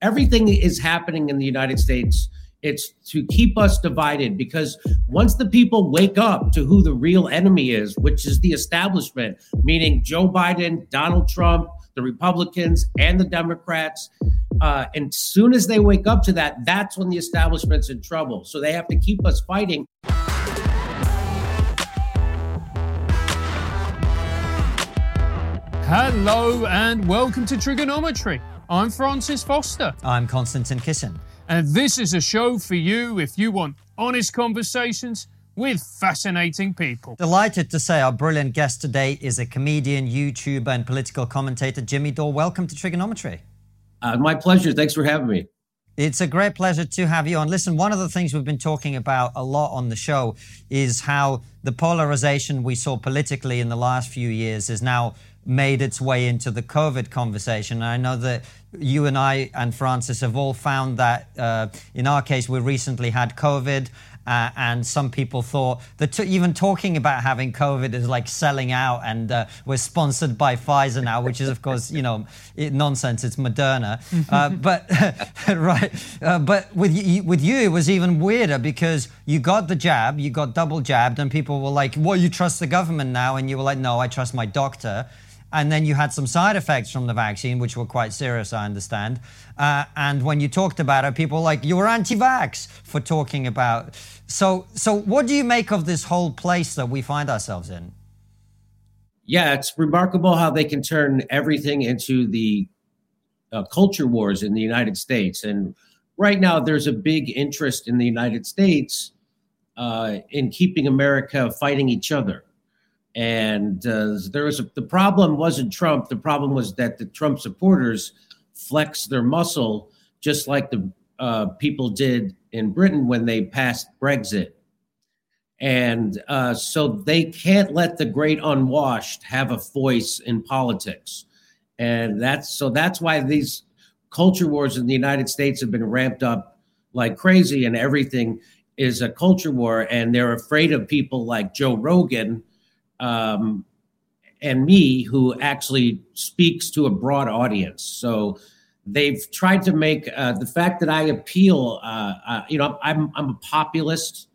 Everything is happening in the United States. It's to keep us divided because once the people wake up to who the real enemy is, which is the establishment, meaning Joe Biden, Donald Trump, the Republicans, and the Democrats, uh, and soon as they wake up to that, that's when the establishment's in trouble. So they have to keep us fighting. Hello and welcome to Triggernometry. I'm Francis Foster. I'm Konstantin Kisin. And this is a show for you if you want honest conversations with fascinating people. Delighted to say our brilliant guest today is a comedian, YouTuber, and political commentator, Jimmy Dore. Welcome to Triggernometry. Uh, my pleasure. Thanks for having me. It's a great pleasure to have you on. Listen, one of the things we've been talking about a lot on the show is how the polarization we saw politically in the last few years is now made its way into the COVID conversation. And I know that you and I and Francis have all found that uh, in our case, we recently had COVID. Uh, and some people thought that t- even talking about having COVID is like selling out, and uh, we're sponsored by Pfizer now, which is, of course, you know, it, nonsense. It's Moderna, uh, but right. Uh, but with you, with you, it was even weirder because you got the jab, you got double jabbed, and people were like, "Well, you trust the government now," and you were like, "No, I trust my doctor." And then you had some side effects from the vaccine, which were quite serious, I understand. Uh, and when you talked about it, people were like, you were anti vax for talking about. So, so, what do you make of this whole place that we find ourselves in? Yeah, it's remarkable how they can turn everything into the uh, culture wars in the United States. And right now, there's a big interest in the United States uh, in keeping America fighting each other. And uh, there was a, the problem wasn't Trump. The problem was that the Trump supporters flexed their muscle, just like the uh, people did in Britain when they passed Brexit. And uh, so they can't let the great unwashed have a voice in politics. And that's so that's why these culture wars in the United States have been ramped up like crazy, and everything is a culture war. And they're afraid of people like Joe Rogan um, and me who actually speaks to a broad audience. So they've tried to make uh, the fact that I appeal, uh, uh, you know, I'm, I'm a populist,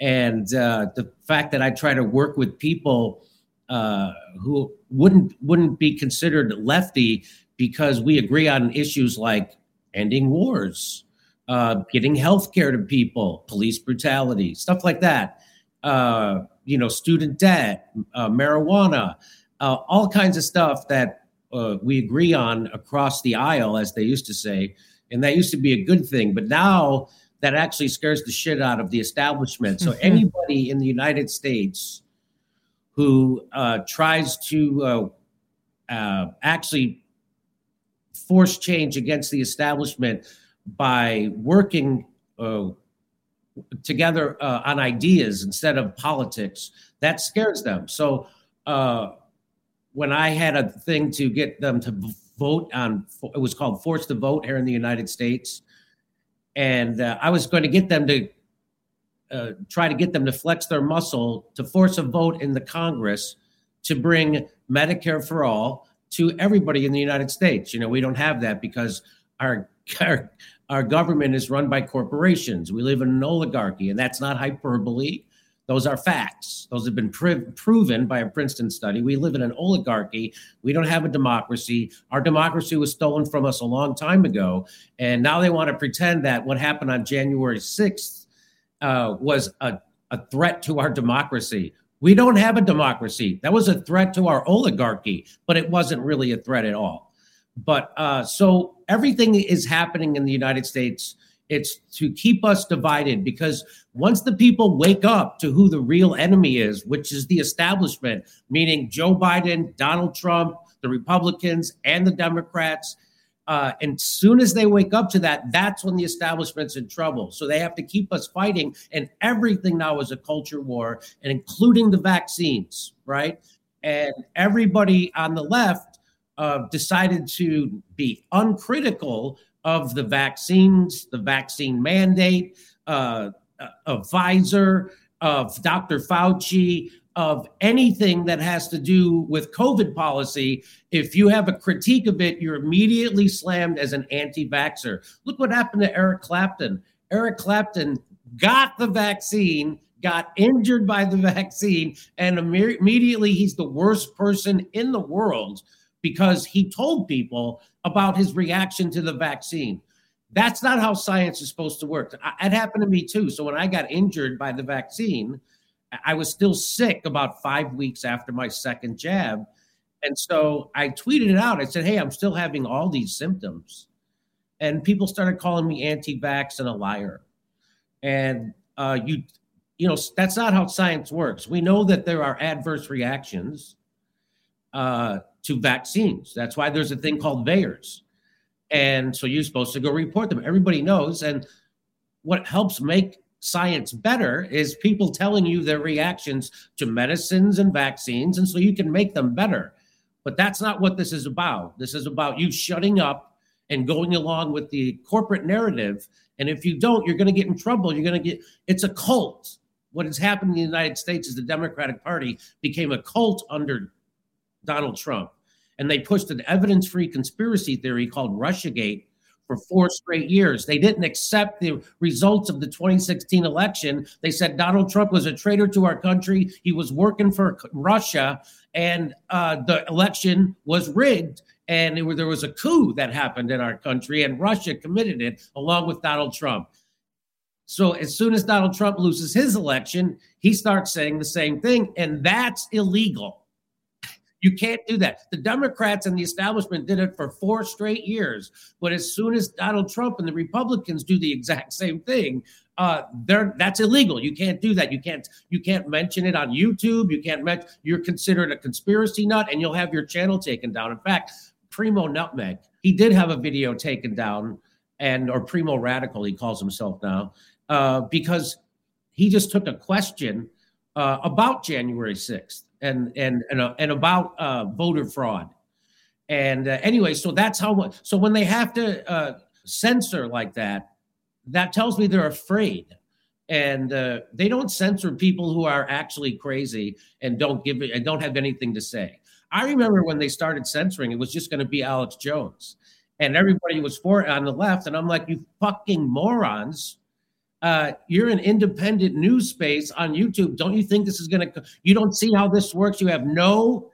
and uh, the fact that I try to work with people uh, who wouldn't wouldn't be considered lefty because we agree on issues like ending wars, uh, getting health care to people, police brutality, stuff like that you know, student debt, uh, marijuana, uh, all kinds of stuff that uh, we agree on across the aisle, as they used to say. And that used to be a good thing. But now that actually scares the shit out of the establishment. So mm-hmm. anybody in the United States who uh, tries to uh, uh, actually force change against the establishment by working together uh, on ideas instead of politics. That scares them. So uh, when I had a thing to get them to vote on, it was called Force to Vote here in the United States, and uh, I was going to get them to uh, try to get them to flex their muscle to force a vote in the Congress to bring Medicare for all to everybody in the United States. You know, we don't have that because our, our our government is run by corporations. We live in an oligarchy, and that's not hyperbole. Those are facts. Those have been pr- proven by a Princeton study. We live in an oligarchy. We don't have a democracy. Our democracy was stolen from us a long time ago. And now they want to pretend that what happened on January 6th uh, was a, a threat to our democracy. We don't have a democracy. That was a threat to our oligarchy, but it wasn't really a threat at all. But uh, so everything is happening in the United States. It's to keep us divided because once the people wake up to who the real enemy is, which is the establishment, meaning Joe Biden, Donald Trump, the Republicans, and the Democrats, Uh, and soon as they wake up to that, that's when the establishment's in trouble. So they have to keep us fighting. And everything now is a culture war, and including the vaccines, right? And everybody on the left uh, decided to be uncritical of the vaccines, the vaccine mandate, uh, uh of Pfizer, of Dr. Fauci, of anything that has to do with COVID policy, if you have a critique of it, you're immediately slammed as an anti vaxxer. Look what happened to Eric Clapton. Eric Clapton got the vaccine, got injured by the vaccine, and immediately he's the worst person in the world because he told people about his reaction to the vaccine. That's not how science is supposed to work. It happened to me too. So when I got injured by the vaccine, I was still sick about five weeks after my second jab. And so I tweeted it out. I said, Hey, I'm still having all these symptoms. And people started calling me anti vax and a liar. And uh, you, you know, that's not how science works. We know that there are adverse reactions uh, to vaccines. That's why there's a thing called VAERS. And so you're supposed to go report them. Everybody knows. And what helps make science better is people telling you their reactions to medicines and vaccines. And so you can make them better. But that's not what this is about. This is about you shutting up and going along with the corporate narrative. And if you don't, you're going to get in trouble. You're going to get, it's a cult. What has happened in the United States is the Democratic Party became a cult under Donald Trump. And they pushed an evidence free conspiracy theory called Russiagate for four straight years. They didn't accept the results of the 2016 election. They said Donald Trump was a traitor to our country. He was working for Russia, and uh, the election was rigged. And was, there was a coup that happened in our country, and Russia committed it along with Donald Trump. So as soon as Donald Trump loses his election, he starts saying the same thing, and that's illegal. You can't do that. The Democrats and the establishment did it for four straight years. But as soon as Donald Trump and the Republicans do the exact same thing, uh, there that's illegal. You can't do that. You can't you can't mention it on YouTube. You can't mention you're considered a conspiracy nut, and you'll have your channel taken down. In fact, Primo Nutmeg, he did have a video taken down, and or Primo Radical, he calls himself now, uh, because he just took a question uh, about January 6th and and and, uh, and about uh, voter fraud. And uh, anyway, so that's how. So when they have to uh, censor like that, that tells me they're afraid, and uh, they don't censor people who are actually crazy and don't give and don't have anything to say. I remember when they started censoring, it was just going to be Alex Jones, and everybody was for it on the left, and I'm like, you fucking morons uh, you're an independent news space on YouTube. Don't you think this is going to? You don't see how this works. You have no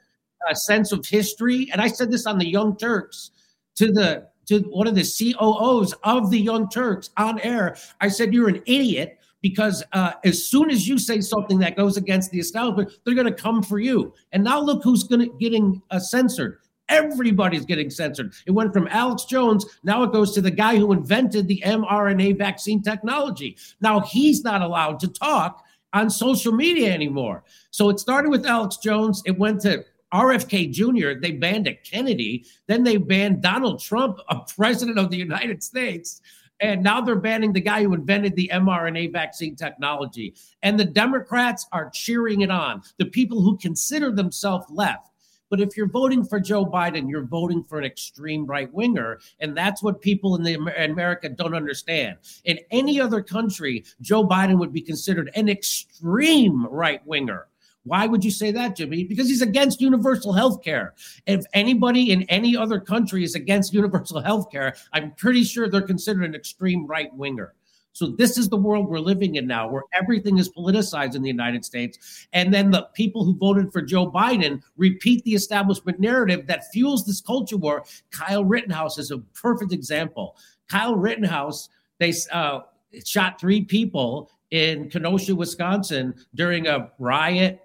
uh, sense of history. And I said this on the Young Turks to the to one of the COOs of the Young Turks on air. I said you're an idiot because uh, as soon as you say something that goes against the establishment, they're going to come for you. And now look who's going to getting uh, censored. Everybody's getting censored. It went from Alex Jones, now it goes to the guy who invented the mRNA vaccine technology. Now he's not allowed to talk on social media anymore. So it started with Alex Jones, it went to RFK Jr., they banned a Kennedy, then they banned Donald Trump, a president of the United States. And now they're banning the guy who invented the mRNA vaccine technology. And the Democrats are cheering it on. The people who consider themselves left but if you're voting for Joe Biden, you're voting for an extreme right winger. And that's what people in, the, America don't understand. In any other country, Joe Biden would be considered an extreme right winger. Why would you say that, Jimmy? Because he's against universal health care. If anybody in any other country is against universal health care, I'm pretty sure they're considered an extreme right winger. So this is the world we're living in now, where everything is politicized in the United States. And then the people who voted for Joe Biden repeat the establishment narrative that fuels this culture war. Kyle Rittenhouse is a perfect example. Kyle Rittenhouse, they uh, shot three people in Kenosha, Wisconsin during a riot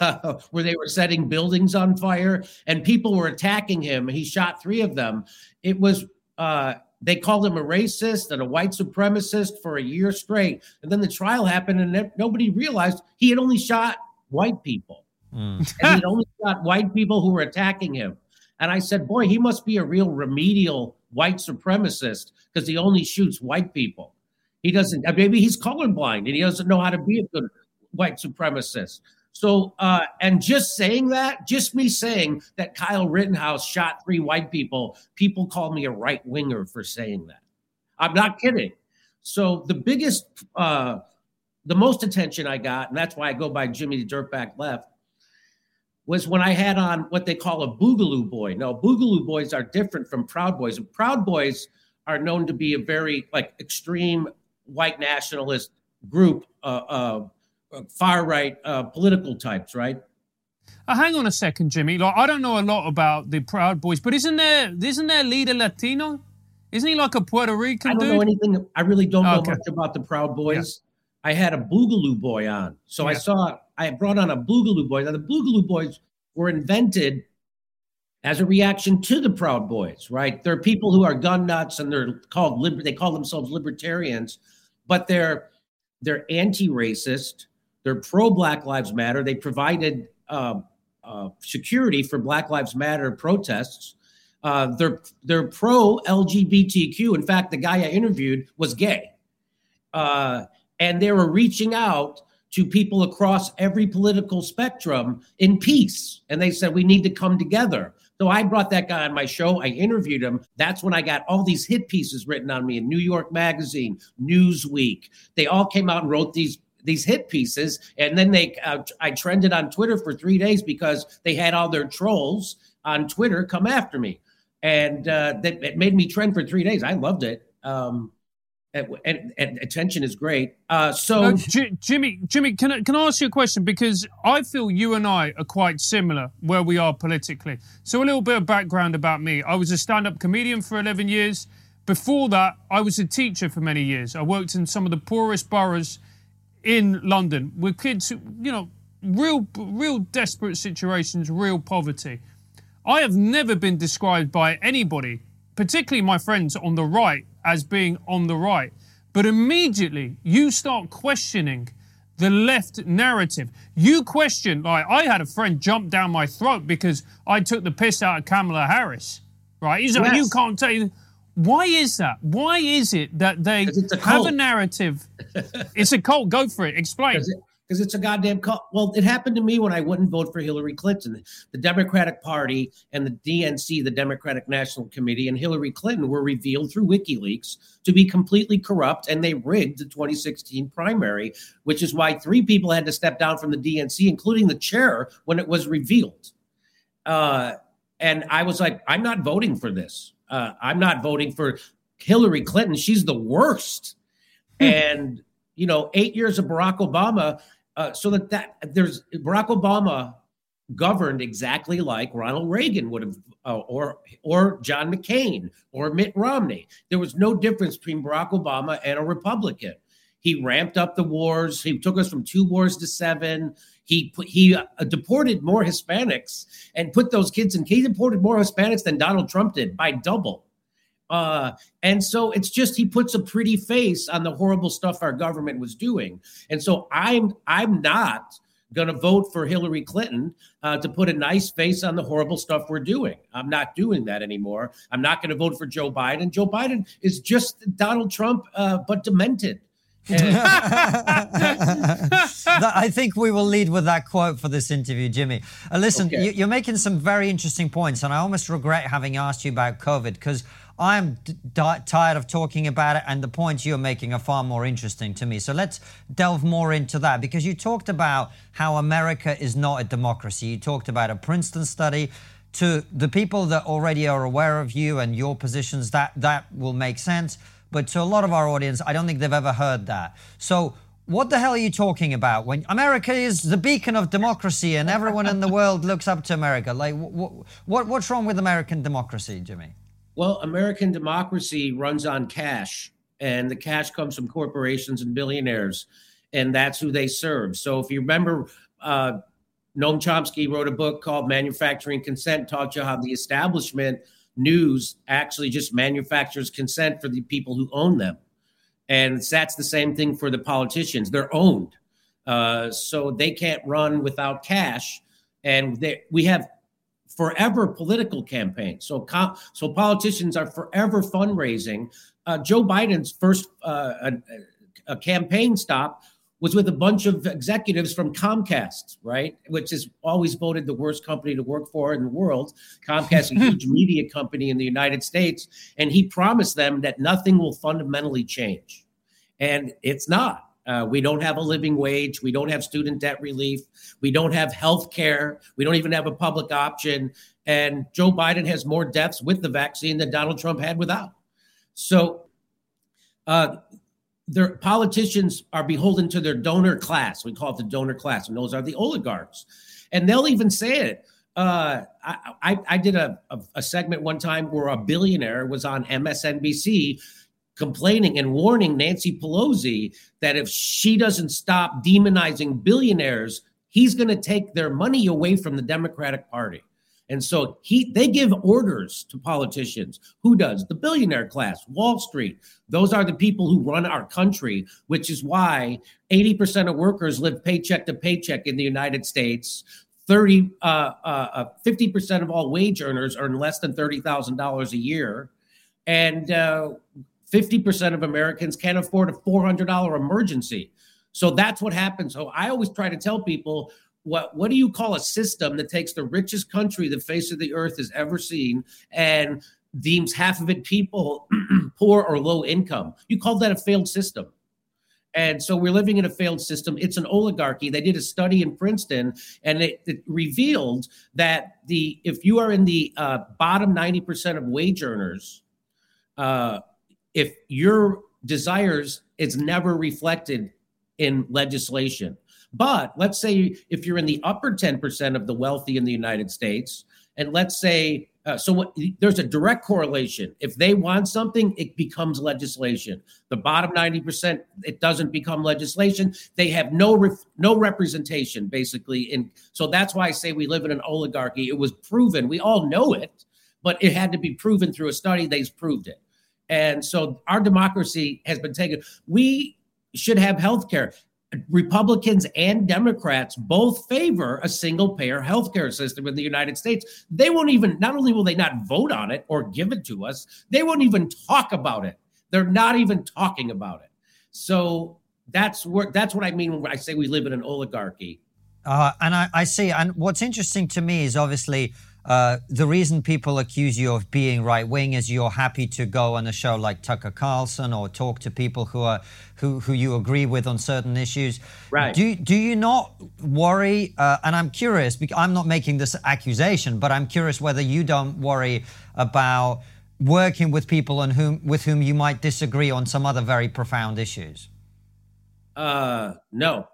uh, where they were setting buildings on fire and people were attacking him. He shot three of them. It was uh, they called him a racist and a white supremacist for a year straight. And then the trial happened, and nobody realized he had only shot white people. Mm. and he'd only shot white people who were attacking him. And I said, boy, he must be a real remedial white supremacist because he only shoots white people. He doesn't, maybe he's colorblind and he doesn't know how to be a good white supremacist. So, uh, and just saying that, just me saying that Kyle Rittenhouse shot three white people, people call me a right winger for saying that. I'm not kidding. So, the biggest, uh, the most attention I got, and that's why I go by Jimmy the Dirtbag Left, was when I had on what they call a Boogaloo Boy. Now, Boogaloo Boys are different from Proud Boys. And Proud Boys are known to be a very like extreme white nationalist group, uh, far right uh, political types, right? Uh, hang on a second, Jimmy. Like, I don't know a lot about the Proud Boys, but isn't there isn't their leader Latino? Isn't he like a Puerto Rican? I don't dude? know anything. I really don't know Okay. much about the Proud Boys. I had a Boogaloo Boy on, so I Yeah. saw. I brought on a Boogaloo Boy. Now the Boogaloo Boys were invented as a reaction to the Proud Boys, right? They're people who are gun nuts and they're called liber- they call themselves libertarians, but they're they're anti-racist. They're pro Black Lives Matter. They provided uh, uh, security for Black Lives Matter protests. Uh, they're they're pro LGBTQ. In fact, the guy I interviewed was gay, uh, and they were reaching out to people across every political spectrum in peace. And they said we need to come together. So I brought that guy on my show. I interviewed him. That's when I got all these hit pieces written on me in New York Magazine, Newsweek. They all came out and wrote these these hit pieces, and then they uh, I trended on Twitter for three days because they had all their trolls on Twitter come after me, and uh, that it made me trend for three days. I loved it. Um, and, and, attention is great. Uh, so Uh, Jimmy, Jimmy, can I, can I ask you a question? Because I feel you and I are quite similar where we are politically. So a little bit of background about me. I was a stand-up comedian for 11 years. Before that, I was a teacher for many years. I worked in some of the poorest boroughs in London with kids, you know, real, real desperate situations, real poverty. I have never been described by anybody, particularly my friends on the right, as being on the right. But immediately you start questioning the left narrative. You question, like, I had a friend jump down my throat because I took the piss out of Kamala Harris, right? He's like, Yes. you can't tell you. Why is that? Why is it that they a have a narrative? it's a cult. Go for it. Explain. because it, it's a goddamn cult. Well, it happened to me when I wouldn't vote for Hillary Clinton. The Democratic Party and the DNC, the Democratic National Committee, and Hillary Clinton were revealed through WikiLeaks to be completely corrupt, and they rigged the 2016 primary, which is why three people had to step down from the DNC, including the chair, when it was revealed. Uh, and I was like, I'm not voting for this. Uh, I'm not voting for Hillary Clinton. She's the worst. and you know, eight years of Barack Obama, uh, so that that there's Barack Obama governed exactly like Ronald Reagan would have, uh, or or John McCain or Mitt Romney. There was no difference between Barack Obama and a Republican. He ramped up the wars. He took us from two wars to seven. He put, he uh, deported more Hispanics and put those kids in. He deported more Hispanics than Donald Trump did by double. Uh, and so it's just he puts a pretty face on the horrible stuff our government was doing. And so I'm I'm not going to vote for Hillary Clinton uh, to put a nice face on the horrible stuff we're doing. I'm not doing that anymore. I'm not going to vote for Joe Biden. Joe Biden is just Donald Trump, uh, but demented. That- I think we will lead with that quote for this interview, Jimmy. Uh, listen, Okay. you, you're making some very interesting points, and I almost regret having asked you about COVID because I'm d- di- tired of talking about it, and the points you're making are far more interesting to me. So let's delve more into that because you talked about how America is not a democracy. You talked about a Princeton study. To the people that already are aware of you and your positions, that that will make sense. But to a lot of our audience, I don't think they've ever heard that. So what the hell are you talking about when America is the beacon of democracy and everyone in the world looks up to America? Like, what, what, what's wrong with American democracy, Jimmy? Well, American democracy runs on cash, and the cash comes from corporations and billionaires, and that's who they serve. So, if you remember, uh, Noam Chomsky wrote a book called Manufacturing Consent, taught you how the establishment news actually just manufactures consent for the people who own them. And that's the same thing for the politicians. They're owned. Uh, so they can't run without cash. And they, we have forever political campaigns. So, so politicians are forever fundraising. Uh, Joe Biden's first uh, a, a campaign stop was with a bunch of executives from Comcast, right? Which is always voted the worst company to work for in the world. Comcast, a huge media company in the United States. And he promised them that nothing will fundamentally change. And it's not. Uh, we don't have a living wage. We don't have student debt relief. We don't have health care. We don't even have a public option. And Joe Biden has more deaths with the vaccine than Donald Trump had without. So, uh, their politicians are beholden to their donor class. We call it the donor class, and those are the oligarchs. And they'll even say it. Uh, I, I, I, did a, a, a segment one time where a billionaire was on MSNBC complaining and warning Nancy Pelosi that if she doesn't stop demonizing billionaires, he's going to take their money away from the Democratic Party. And so he they give orders to politicians. Who does? The billionaire class, Wall Street. Those are the people who run our country, which is why 80% of workers live paycheck to paycheck in the United States. 30 uh, uh, 50% uh, of all wage earners earn less than $30,000 a year. And uh, 50% of Americans can't afford a $400 emergency. So that's what happens. So I always try to tell people what what do you call a system that takes the richest country the face of the earth has ever seen and deems half of it people poor or low income? You call that a failed system. And so we're living in a failed system. It's an oligarchy. They did a study in Princeton, and it, it revealed that the if you are in the uh, bottom ninety percent of wage earners, uh, if your desires is never reflected in legislation, but let's say if you're in the upper 10% of the wealthy in the United States, and let's say, uh, so what, there's a direct correlation. If they want something, it becomes legislation. The bottom 90%, it doesn't become legislation. They have no ref, no representation, basically. And so that's why I say we live in an oligarchy. It was proven. We all know it, but it had to be proven through a study. They've proved it. And so our democracy has been taken. We should have health care. Republicans and Democrats both favor a single payer healthcare system in the United States. They won't even, not only will they not vote on it or give it to us, they won't even talk about it. They're not even talking about it. So that's where that's what I mean when I say we live in an oligarchy. Uh, and I, I see. And what's interesting to me is obviously uh, the reason people accuse you of being right wing is you're happy to go on a show like Tucker Carlson or talk to people who are who, who you agree with on certain issues. Right. Do do you not worry? Uh, and I'm curious because I'm not making this accusation, but I'm curious whether you don't worry about working with people on whom with whom you might disagree on some other very profound issues. Uh, no,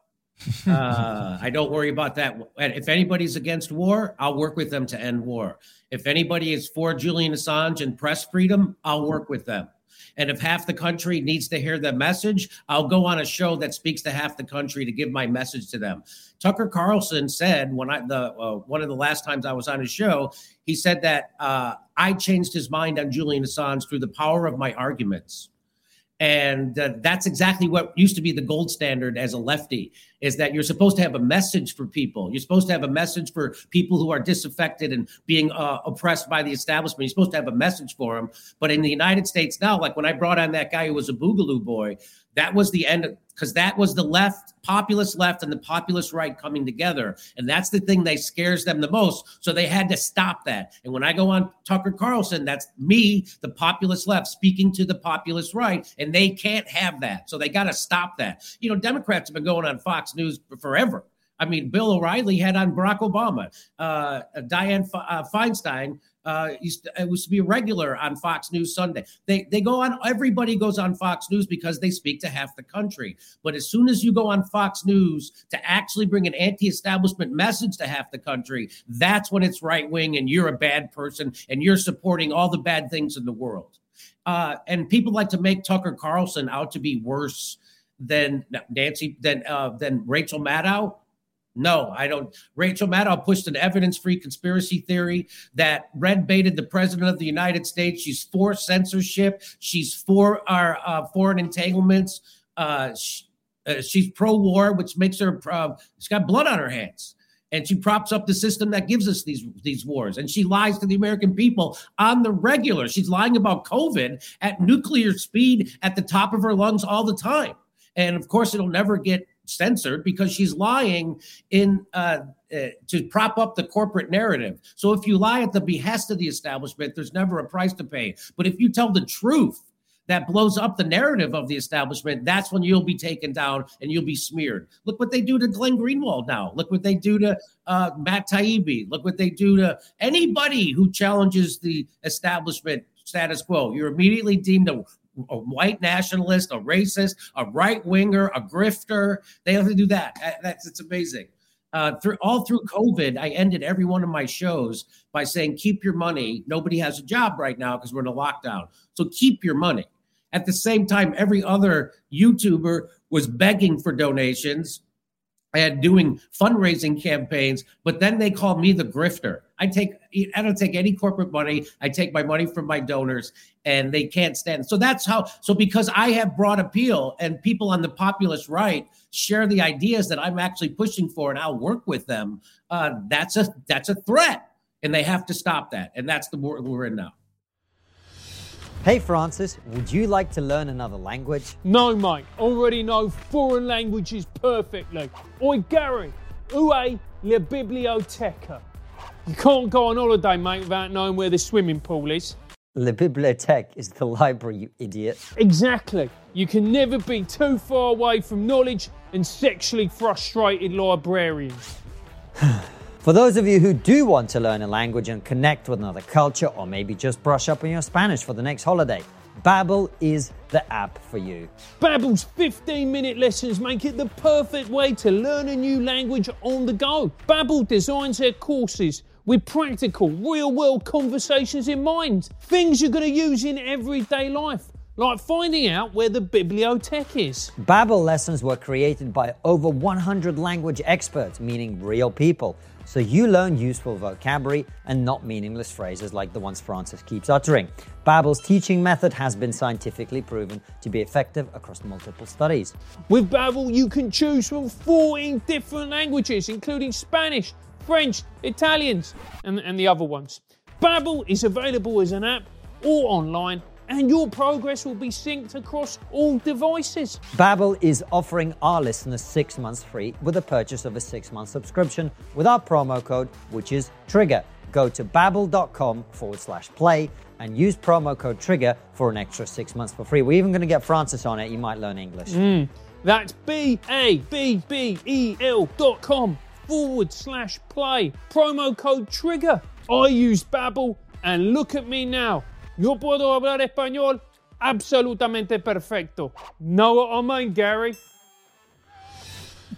uh, I don't worry about that. If anybody's against war, I'll work with them to end war. If anybody is for Julian Assange and press freedom, I'll work with them. And if half the country needs to hear the message, I'll go on a show that speaks to half the country to give my message to them. Tucker Carlson said when I the uh, one of the last times I was on his show, he said that uh, I changed his mind on Julian Assange through the power of my arguments. And uh, that's exactly what used to be the gold standard as a lefty is that you're supposed to have a message for people. You're supposed to have a message for people who are disaffected and being uh, oppressed by the establishment. You're supposed to have a message for them. But in the United States now, like when I brought on that guy who was a Boogaloo boy, that was the end because that was the left, populist left, and the populist right coming together. And that's the thing that scares them the most. So they had to stop that. And when I go on Tucker Carlson, that's me, the populist left, speaking to the populist right. And they can't have that. So they got to stop that. You know, Democrats have been going on Fox News forever. I mean, Bill O'Reilly had on Barack Obama, uh, Dianne F- uh, Feinstein uh, used to, it was to be a regular on Fox News Sunday. They they go on. Everybody goes on Fox News because they speak to half the country. But as soon as you go on Fox News to actually bring an anti-establishment message to half the country, that's when it's right wing and you're a bad person and you're supporting all the bad things in the world. Uh, and people like to make Tucker Carlson out to be worse than Nancy than uh, than Rachel Maddow. No, I don't. Rachel Maddow pushed an evidence free conspiracy theory that red baited the president of the United States. She's for censorship. She's for our uh, foreign entanglements. Uh, she, uh, she's pro war, which makes her, uh, she's got blood on her hands. and she props up the system that gives us these these wars and she lies to the american people on the regular she's lying about covid at nuclear speed at the top of her lungs all the time and of course it'll never get censored because she's lying in uh, uh, to prop up the corporate narrative so if you lie at the behest of the establishment there's never a price to pay but if you tell the truth that blows up the narrative of the establishment, that's when you'll be taken down and you'll be smeared. Look what they do to Glenn Greenwald now. Look what they do to uh, Matt Taibbi. Look what they do to anybody who challenges the establishment status quo. You're immediately deemed a, a white nationalist, a racist, a right winger, a grifter. They have to do that. That's it's amazing. Uh, through all through COVID, I ended every one of my shows by saying, "Keep your money. Nobody has a job right now because we're in a lockdown. So keep your money." At the same time, every other YouTuber was begging for donations and doing fundraising campaigns, but then they call me the grifter. I take I don't take any corporate money. I take my money from my donors and they can't stand. So that's how so because I have broad appeal and people on the populist right share the ideas that I'm actually pushing for and I'll work with them, uh, that's a that's a threat. And they have to stop that. And that's the world we're in now. Hey Francis, would you like to learn another language? No, mate. Already know foreign languages perfectly. Oi, Gary, ue la biblioteca. You can't go on holiday, mate, without knowing where the swimming pool is. La bibliothèque is the library, you idiot. Exactly. You can never be too far away from knowledge and sexually frustrated librarians. For those of you who do want to learn a language and connect with another culture, or maybe just brush up on your Spanish for the next holiday, Babbel is the app for you. Babbel's 15-minute lessons make it the perfect way to learn a new language on the go. Babbel designs their courses with practical, real-world conversations in mind. Things you're going to use in everyday life like finding out where the bibliothèque is. Babbel lessons were created by over 100 language experts, meaning real people. So you learn useful vocabulary and not meaningless phrases like the ones Francis keeps uttering. Babbel's teaching method has been scientifically proven to be effective across multiple studies. With Babbel, you can choose from 14 different languages, including Spanish, French, Italians, and, and the other ones. Babbel is available as an app or online and your progress will be synced across all devices. Babbel is offering our listeners six months free with the purchase of a six-month subscription with our promo code, which is TRIGGER. Go to babbel.com forward slash play and use promo code TRIGGER for an extra six months for free. We're even going to get Francis on it. You might learn English. Mm, that's B-A-B-B-E-L dot com forward slash play. Promo code TRIGGER. I use Babbel and look at me now. Yo puedo hablar español absolutamente perfecto. Know what I mean, Gary?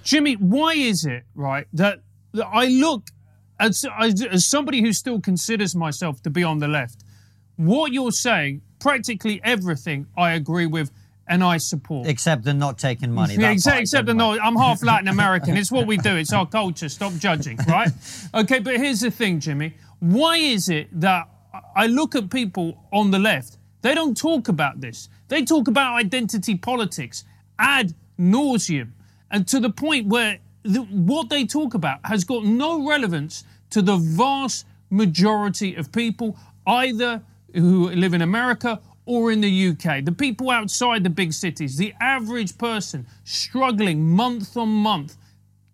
Jimmy, why is it, right, that, that I look as, as, as somebody who still considers myself to be on the left, what you're saying, practically everything I agree with and I support. Except the not taking money. Yeah, except, except the not. I'm half Latin American. it's what we do. It's our culture. Stop judging, right? Okay, but here's the thing, Jimmy. Why is it that I look at people on the left, they don't talk about this. They talk about identity politics ad nauseum, and to the point where the, what they talk about has got no relevance to the vast majority of people, either who live in America or in the UK. The people outside the big cities, the average person struggling month on month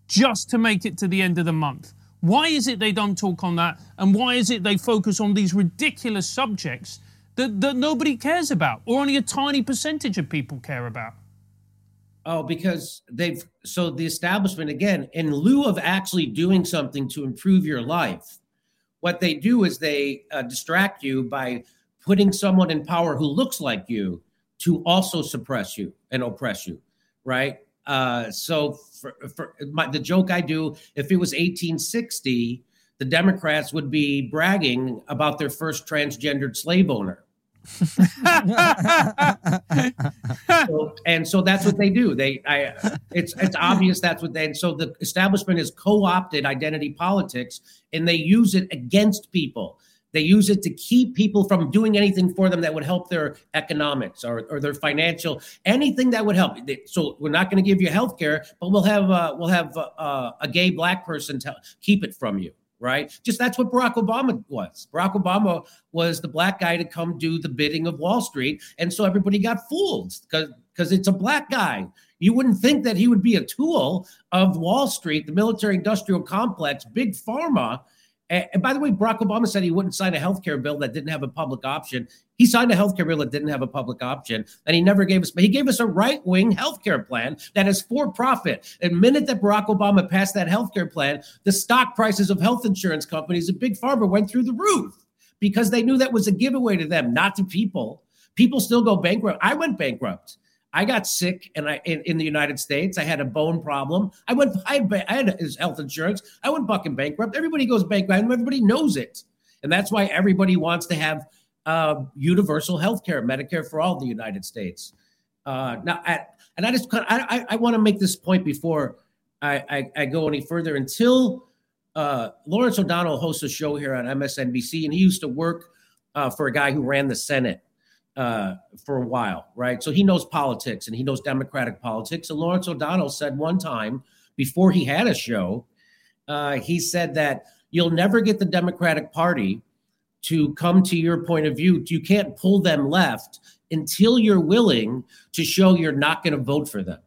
just to make it to the end of the month. Why is it they don't talk on that? And why is it they focus on these ridiculous subjects that, that nobody cares about or only a tiny percentage of people care about? Oh, because they've so the establishment again, in lieu of actually doing something to improve your life, what they do is they uh, distract you by putting someone in power who looks like you to also suppress you and oppress you, right? Uh, so for, for my, the joke I do, if it was 1860, the Democrats would be bragging about their first transgendered slave owner. so, and so that's what they do. They, I, it's it's obvious that's what they. And so the establishment has co-opted identity politics, and they use it against people. They use it to keep people from doing anything for them that would help their economics or, or their financial anything that would help. So we're not going to give you health care, but we'll have uh, we'll have uh, a gay black person tell, keep it from you right? Just that's what Barack Obama was. Barack Obama was the black guy to come do the bidding of Wall Street. And so everybody got fooled because because it's a black guy. You wouldn't think that he would be a tool of Wall Street, the military industrial complex, big pharma. And by the way, Barack Obama said he wouldn't sign a health care bill that didn't have a public option. He signed a health care bill that didn't have a public option, and he never gave us, but he gave us a right wing health care plan that is for profit. And the minute that Barack Obama passed that health care plan, the stock prices of health insurance companies and big pharma went through the roof because they knew that was a giveaway to them, not to people. People still go bankrupt. I went bankrupt. I got sick and I in, in, the United States. I had a bone problem. I went. I had, I had health insurance. I went fucking bankrupt. Everybody goes bankrupt. Everybody knows it, and that's why everybody wants to have uh, universal health care, Medicare for all in the United States. Uh, now, and I just I I, I want to make this point before I, I, I go any further. Until uh, Lawrence O'Donnell hosts a show here on MSNBC, and he used to work uh, for a guy who ran the Senate uh, for a while, right? So he knows politics and he knows Democratic politics. And Lawrence O'Donnell said one time before he had a show, uh, he said that you'll never get the Democratic Party to come to your point of view. You can't pull them left until you're willing to show you're not going to vote for them.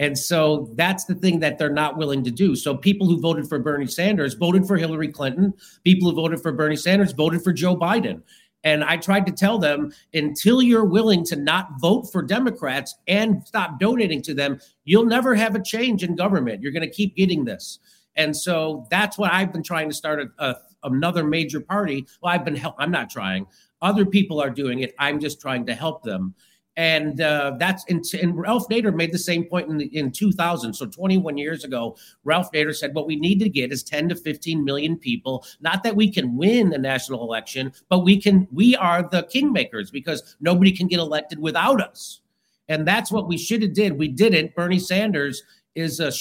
And so that's the thing that they're not willing to do. So people who voted for Bernie Sanders voted for Hillary Clinton. People who voted for Bernie Sanders voted for Joe Biden. And I tried to tell them until you're willing to not vote for Democrats and stop donating to them, you'll never have a change in government. You're going to keep getting this. And so that's what I've been trying to start a, a, another major party. Well, I've been help. I'm not trying. Other people are doing it. I'm just trying to help them. And uh, that's and, and, Ralph Nader made the same point in, in 2000. So 21 years ago, Ralph Nader said, "What we need to get is 10 to 15 million people. Not that we can win a national election, but we can. We are the kingmakers because nobody can get elected without us." And that's what we should have did. We didn't. Bernie Sanders is a,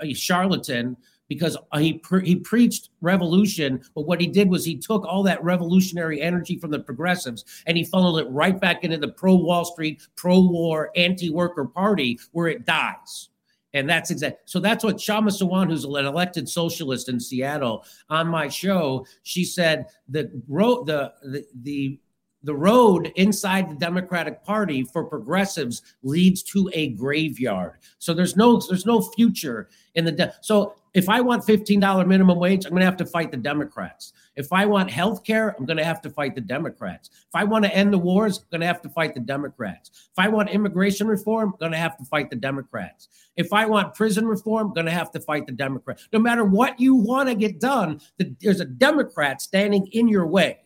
a charlatan because he pre- he preached revolution, but what he did was he took all that revolutionary energy from the progressives and he funneled it right back into the pro Wall Street, pro war, anti worker party where it dies. And that's exactly so. That's what Kshama Sawant, who's an elected socialist in Seattle, on my show, she said the road the the the the road inside the Democratic Party for progressives leads to a graveyard. So there's no there's no future in the de- so if I want $15 minimum wage, I'm going to have to fight the Democrats. If I want health care, I'm going to have to fight the Democrats. If I want to end the wars, I'm going to have to fight the Democrats. If I want immigration reform, I'm going to have to fight the Democrats. If I want prison reform, I'm going to have to fight the Democrats. No matter what you want to get done, there's a Democrat standing in your way.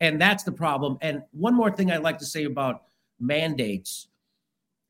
And that's the problem. And one more thing I'd like to say about mandates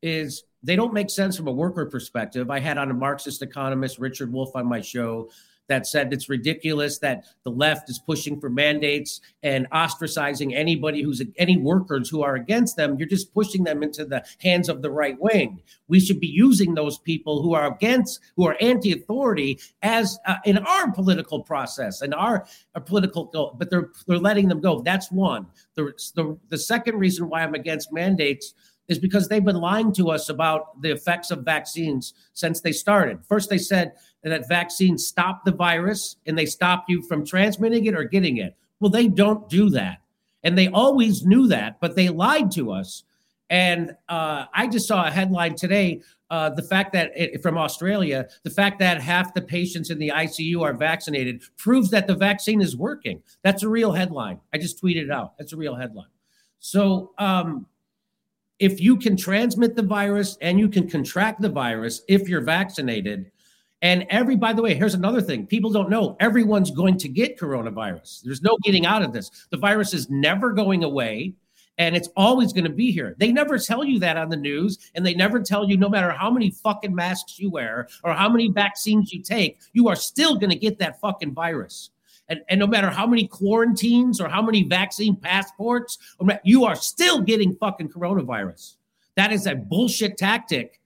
is they don't make sense from a worker perspective. I had on a Marxist economist, Richard Wolff, on my show that said it's ridiculous that the left is pushing for mandates and ostracizing anybody who's any workers who are against them. You're just pushing them into the hands of the right wing. We should be using those people who are against, who are anti-authority, as uh, in our political process and our, our political. But they're they're letting them go. That's one. The, the the second reason why I'm against mandates is because they've been lying to us about the effects of vaccines since they started. First, they said that vaccines stop the virus and they stop you from transmitting it or getting it. Well, they don't do that. And they always knew that, but they lied to us. And uh, I just saw a headline today uh, the fact that it, from Australia, the fact that half the patients in the ICU are vaccinated proves that the vaccine is working. That's a real headline. I just tweeted it out. That's a real headline. So, um, if you can transmit the virus and you can contract the virus if you're vaccinated, and every, by the way, here's another thing people don't know everyone's going to get coronavirus. There's no getting out of this. The virus is never going away and it's always going to be here. They never tell you that on the news, and they never tell you no matter how many fucking masks you wear or how many vaccines you take, you are still going to get that fucking virus. And, and no matter how many quarantines or how many vaccine passports, you are still getting fucking coronavirus. That is a bullshit tactic.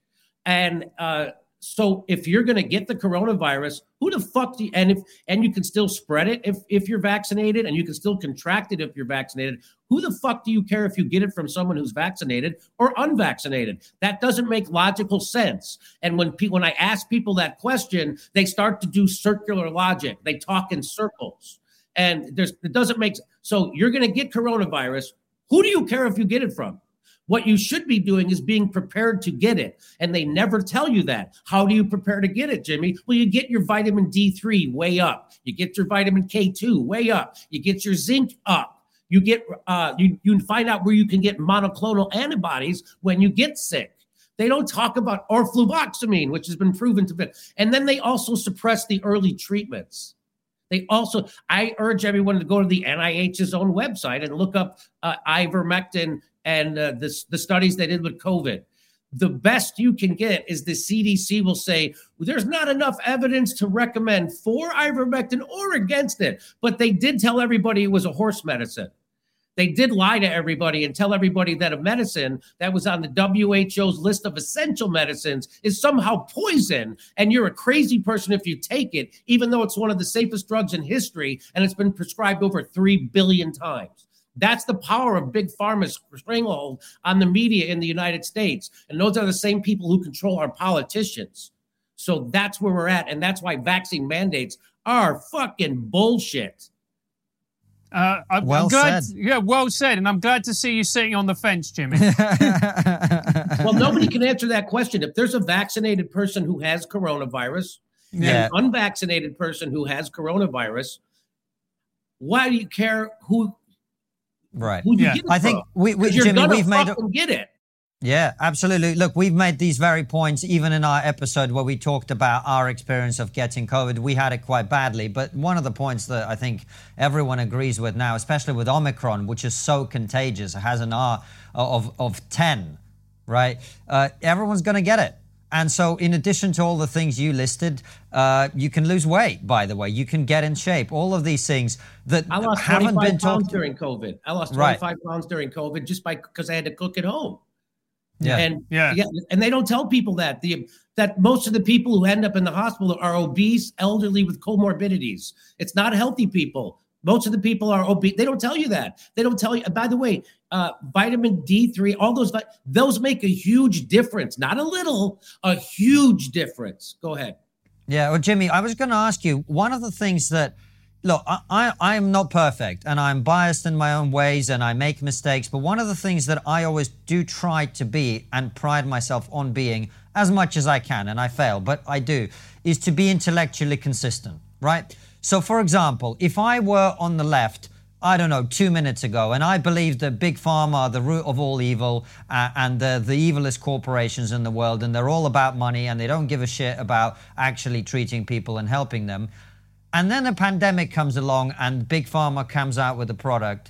And uh, so if you're going to get the coronavirus, who the fuck do you, and if and you can still spread it if if you're vaccinated and you can still contract it if you're vaccinated, who the fuck do you care if you get it from someone who's vaccinated or unvaccinated? That doesn't make logical sense. And when people when I ask people that question, they start to do circular logic. They talk in circles. And there's it doesn't make so you're going to get coronavirus. Who do you care if you get it from? What you should be doing is being prepared to get it. And they never tell you that. How do you prepare to get it, Jimmy? Well, you get your vitamin D3 way up. You get your vitamin K2 way up. You get your zinc up. You get uh, you you find out where you can get monoclonal antibodies when you get sick. They don't talk about fluvoxamine, which has been proven to be. And then they also suppress the early treatments. They also, I urge everyone to go to the NIH's own website and look up uh, ivermectin and uh, the, the studies they did with COVID. The best you can get is the CDC will say there's not enough evidence to recommend for ivermectin or against it, but they did tell everybody it was a horse medicine. They did lie to everybody and tell everybody that a medicine that was on the WHO's list of essential medicines is somehow poison. And you're a crazy person if you take it, even though it's one of the safest drugs in history and it's been prescribed over 3 billion times. That's the power of big pharma's stranglehold on the media in the United States. And those are the same people who control our politicians. So that's where we're at. And that's why vaccine mandates are fucking bullshit. Uh, I'm, well I'm glad, said. Yeah, well said. And I'm glad to see you sitting on the fence, Jimmy. well, nobody can answer that question. If there's a vaccinated person who has coronavirus Yeah. and an unvaccinated person who has coronavirus, why do you care who right. who you Yeah. get it I think from? we, we 'Cause you're Jimmy, gonna we've made. fucking get it. Yeah, absolutely. Look, we've made these very points even in our episode where we talked about our experience of getting COVID. We had it quite badly, but one of the points that I think everyone agrees with now, especially with Omicron, which is so contagious, it has an R of, of 10, right? Uh, everyone's going to get it. And so, in addition to all the things you listed, uh, you can lose weight, by the way. You can get in shape. All of these things that I lost haven't been pounds talked during COVID. I lost Right. 25 pounds during COVID just by because I had to cook at home. Yeah. And Yeah. and they don't tell people that the that most of the people who end up in the hospital are obese, elderly with comorbidities. It's not healthy people. Most of the people are obese. They don't tell you that. They don't tell you. By the way, uh, vitamin D3, all those those make a huge difference. Not a little, a huge difference. Go ahead. Yeah, well, Jimmy, I was going to ask you one of the things that, look, I, I, I am not perfect and I'm biased in my own ways and I make mistakes, but one of the things that I always do try to be and pride myself on being as much as I can, and I fail, but I do, is to be intellectually consistent, right? So, for example, if I were on the left, I don't know, two minutes ago, and I believe that big pharma are the root of all evil uh, and the, the evilest corporations in the world, and they're all about money and they don't give a shit about actually treating people and helping them. And then a pandemic comes along and big pharma comes out with a product.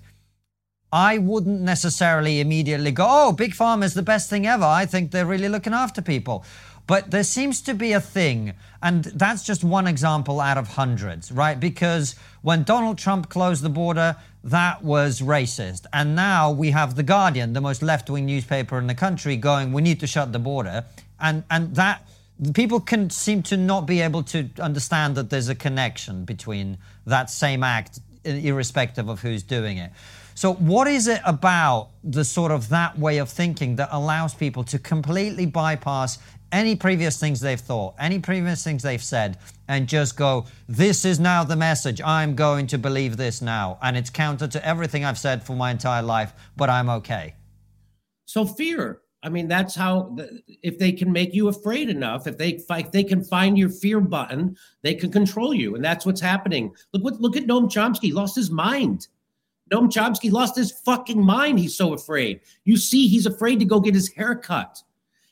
I wouldn't necessarily immediately go, oh, big pharma is the best thing ever. I think they're really looking after people. But there seems to be a thing, and that's just one example out of hundreds, right? Because when Donald Trump closed the border, that was racist. And now we have The Guardian, the most left wing newspaper in the country, going, we need to shut the border. And, and that people can seem to not be able to understand that there's a connection between that same act, irrespective of who's doing it. So, what is it about the sort of that way of thinking that allows people to completely bypass any previous things they've thought, any previous things they've said, and just go, this is now the message. I'm going to believe this now. And it's counter to everything I've said for my entire life, but I'm okay. So fear. I mean, that's how. If they can make you afraid enough, if they if they can find your fear button, they can control you, and that's what's happening. Look look at Noam Chomsky. Lost his mind. Noam Chomsky lost his fucking mind. He's so afraid. You see, he's afraid to go get his hair cut.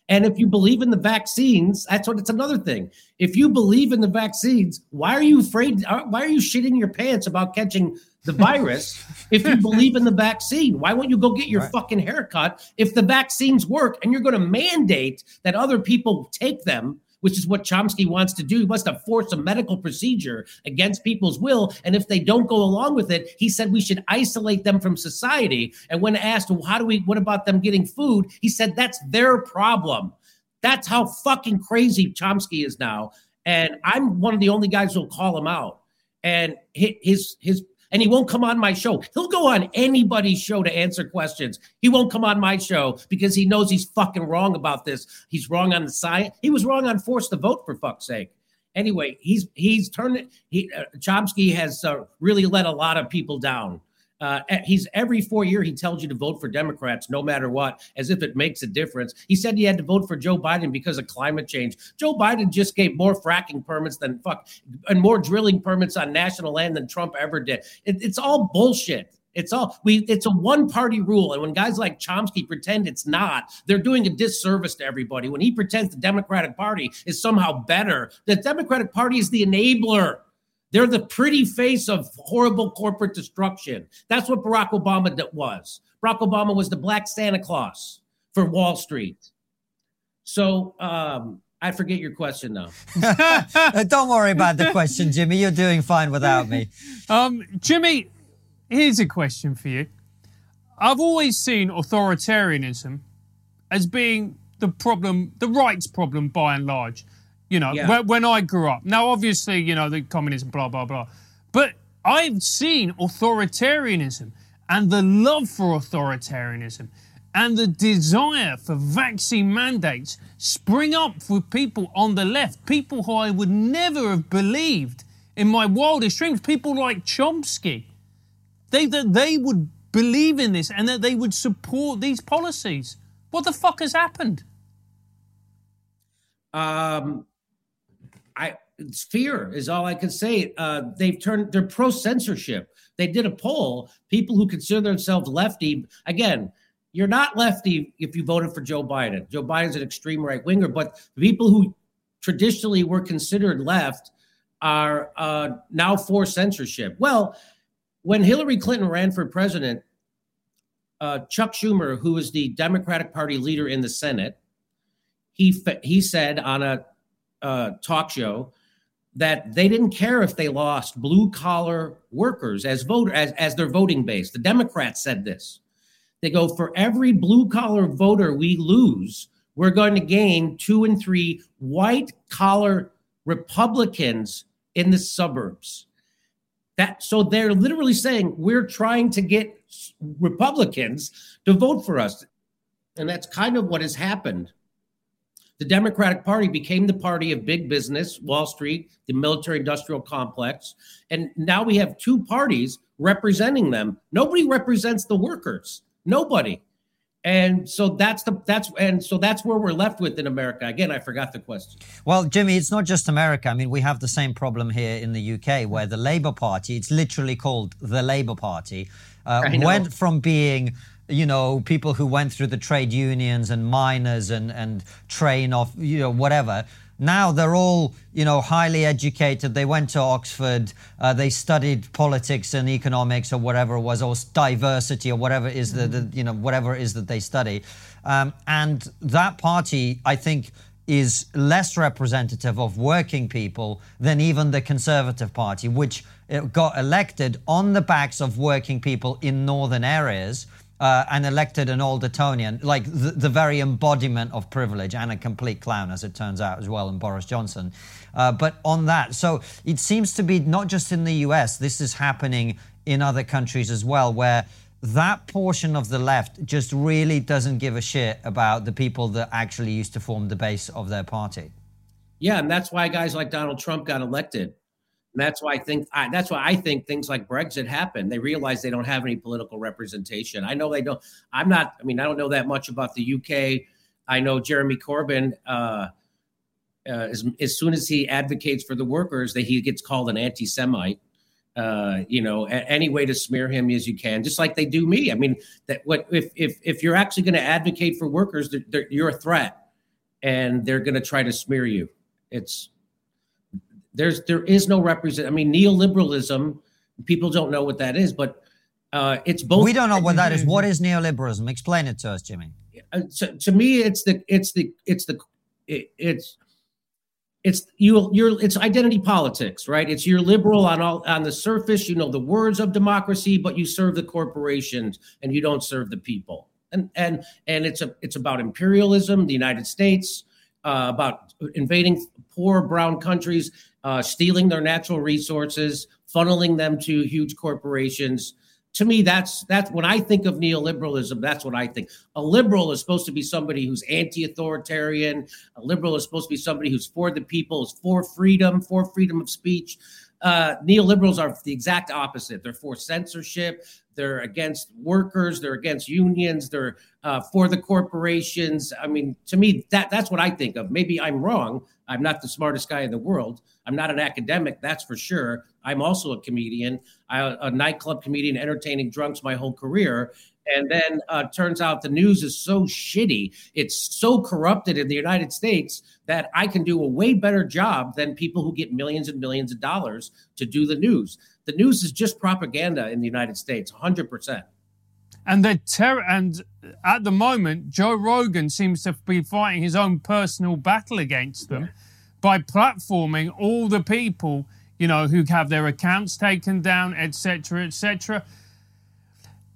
And if you believe in the vaccines, that's what it's another thing. If you believe in the vaccines, why are you afraid? uh, Why are you shitting your pants about catching the virus if you believe in the vaccine? Why won't you go get your Right. fucking haircut if the vaccines work and you're going to mandate that other people take them? Which is what Chomsky wants to do. He wants to force a medical procedure against people's will. And if they don't go along with it, he said we should isolate them from society. And when asked, well, how do we, what about them getting food? He said that's their problem. That's how fucking crazy Chomsky is now. And I'm one of the only guys who'll call him out. And his his and he won't come on my show. He'll go on anybody's show to answer questions. He won't come on my show because he knows he's fucking wrong about this. He's wrong on the science. He was wrong on forced to vote for fuck's sake. Anyway, he's he's turned. He uh, Chomsky has uh, really let a lot of people down. Uh, he's every four year he tells you to vote for Democrats no matter what, as if it makes a difference. He said he had to vote for Joe Biden because of climate change. Joe Biden just gave more fracking permits than fuck and more drilling permits on national land than Trump ever did. It, it's all bullshit. It's all we. It's a one-party rule, and when guys like Chomsky pretend it's not, they're doing a disservice to everybody. When he pretends the Democratic Party is somehow better, the Democratic Party is the enabler. They're the pretty face of horrible corporate destruction. That's what Barack Obama was. Barack Obama was the black Santa Claus for Wall Street. So um, I forget your question now. Don't worry about the question, Jimmy. You're doing fine without me. Um, Jimmy, here's a question for you. I've always seen authoritarianism as being the problem, the rights problem by and large. You know, yeah. when I grew up. Now, obviously, you know, the communism, blah, blah, blah. But I've seen authoritarianism and the love for authoritarianism and the desire for vaccine mandates spring up for people on the left, people who I would never have believed in my wildest dreams, people like Chomsky. They, that they would believe in this and that they would support these policies. What the fuck has happened? Um, it's fear is all I can say. Uh, they've turned they're pro censorship. They did a poll. People who consider themselves lefty, again, you're not lefty if you voted for Joe Biden. Joe Biden's an extreme right winger, but people who traditionally were considered left are uh, now for censorship. Well, when Hillary Clinton ran for president, uh, Chuck Schumer, who is the Democratic Party leader in the Senate, he he said on a uh, talk show that they didn't care if they lost blue collar workers as voter as, as their voting base. The Democrats said this. They go for every blue collar voter we lose, we're going to gain two and three white collar Republicans in the suburbs. That so they're literally saying we're trying to get Republicans to vote for us. And that's kind of what has happened the Democratic Party became the party of big business, Wall Street, the military industrial complex. And now we have two parties representing them. Nobody represents the workers. Nobody. And so that's the that's and so that's where we're left with in America. Again, I forgot the question. Well, Jimmy, it's not just America. I mean, we have the same problem here in the UK, where the Labour Party, it's literally called the Labour Party, uh, went from being you know, people who went through the trade unions and miners and, and train off, you know, whatever. Now they're all, you know, highly educated. They went to Oxford. Uh, they studied politics and economics or whatever it was, or diversity or whatever it is that, that you know, whatever it is that they study. Um, and that party, I think, is less representative of working people than even the Conservative Party, which uh, got elected on the backs of working people in northern areas uh, and elected an old Etonian, like the, the, very embodiment of privilege and a complete clown, as it turns out, as well, in Boris Johnson. Uh, but on that, so it seems to be not just in the US, this is happening in other countries as well, where that portion of the left just really doesn't give a shit about the people that actually used to form the base of their party. Yeah, and that's why guys like Donald Trump got elected and that's why I think I, that's why I think things like Brexit happen. They realize they don't have any political representation. I know they don't. I'm not. I mean, I don't know that much about the UK. I know Jeremy Corbyn. Uh, uh, as, as soon as he advocates for the workers, that he gets called an anti-Semite. Uh, you know, a, any way to smear him as you can, just like they do me. I mean, that what if if if you're actually going to advocate for workers, they're, they're, you're a threat, and they're going to try to smear you. It's there's there is no represent. I mean, neoliberalism. People don't know what that is, but uh, it's both. We don't know what that is. What is neoliberalism? Explain it to us, Jimmy. Uh, to, to me, it's the it's the it's the it, it's it's you you're it's identity politics right it's you're liberal on all on the surface you know the words of democracy but you serve the corporations and you don't serve the people and and and it's a it's about imperialism the united states uh, about invading poor brown countries, uh, stealing their natural resources, funneling them to huge corporations. To me, that's that's when I think of neoliberalism. That's what I think. A liberal is supposed to be somebody who's anti-authoritarian. A liberal is supposed to be somebody who's for the people, is for freedom, for freedom of speech. Uh, neoliberals are the exact opposite. They're for censorship. They're against workers. They're against unions. They're uh, for the corporations. I mean, to me, that that's what I think of. Maybe I'm wrong. I'm not the smartest guy in the world. I'm not an academic, that's for sure. I'm also a comedian, I, a nightclub comedian, entertaining drunks my whole career. And then uh, turns out the news is so shitty, it's so corrupted in the United States that I can do a way better job than people who get millions and millions of dollars to do the news. The news is just propaganda in the United States, 100%. And they ter- and at the moment, Joe Rogan seems to be fighting his own personal battle against them by platforming all the people, you know, who have their accounts taken down, etc., etc.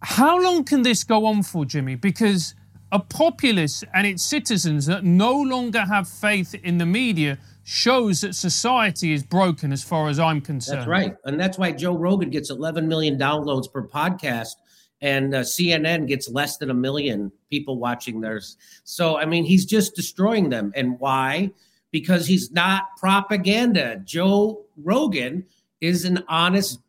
How long can this go on for, Jimmy? Because a populace and its citizens that no longer have faith in the media shows that society is broken as far as I'm concerned. That's right. And that's why Joe Rogan gets 11 million downloads per podcast and uh, CNN gets less than a million people watching theirs. So, I mean, he's just destroying them. And why? Because he's not propaganda. Joe Rogan is an honest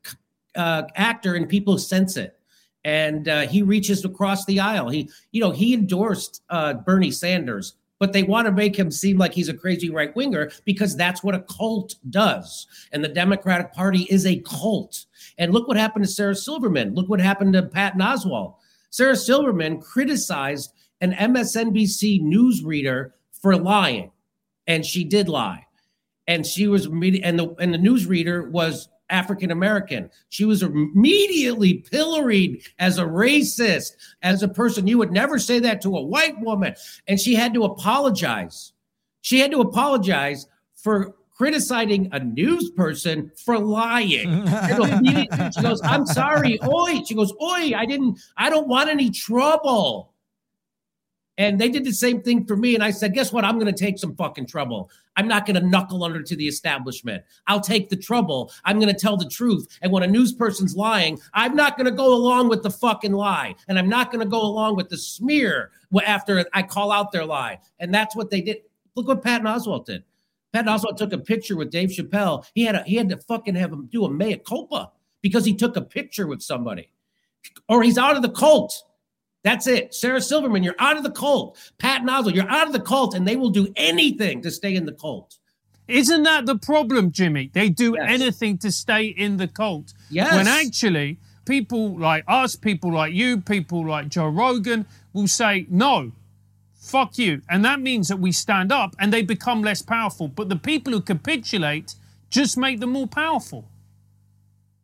uh, actor and people sense it and uh, he reaches across the aisle. He, you know, he endorsed uh, Bernie Sanders, but they want to make him seem like he's a crazy right winger because that's what a cult does. And the Democratic Party is a cult. And look what happened to Sarah Silverman. Look what happened to Patton Oswalt. Sarah Silverman criticized an MSNBC newsreader for lying, and she did lie. And she was and the and the newsreader was African American. She was immediately pilloried as a racist, as a person. You would never say that to a white woman. And she had to apologize. She had to apologize for criticizing a news person for lying. she goes, I'm sorry. Oi. She goes, Oi, I didn't, I don't want any trouble. And they did the same thing for me. And I said, guess what? I'm going to take some fucking trouble. I'm not going to knuckle under to the establishment. I'll take the trouble. I'm going to tell the truth. And when a news person's lying, I'm not going to go along with the fucking lie. And I'm not going to go along with the smear after I call out their lie. And that's what they did. Look what Patton Oswalt did. Patton Oswalt took a picture with Dave Chappelle. He had a, he had to fucking have him do a mea culpa because he took a picture with somebody. Or he's out of the cult. That's it. Sarah Silverman, you're out of the cult. Pat Oswalt, you're out of the cult, and they will do anything to stay in the cult. Isn't that the problem, Jimmy? They do yes. anything to stay in the cult. Yes. When actually, people like us, people like you, people like Joe Rogan will say, no, fuck you. And that means that we stand up and they become less powerful. But the people who capitulate just make them more powerful.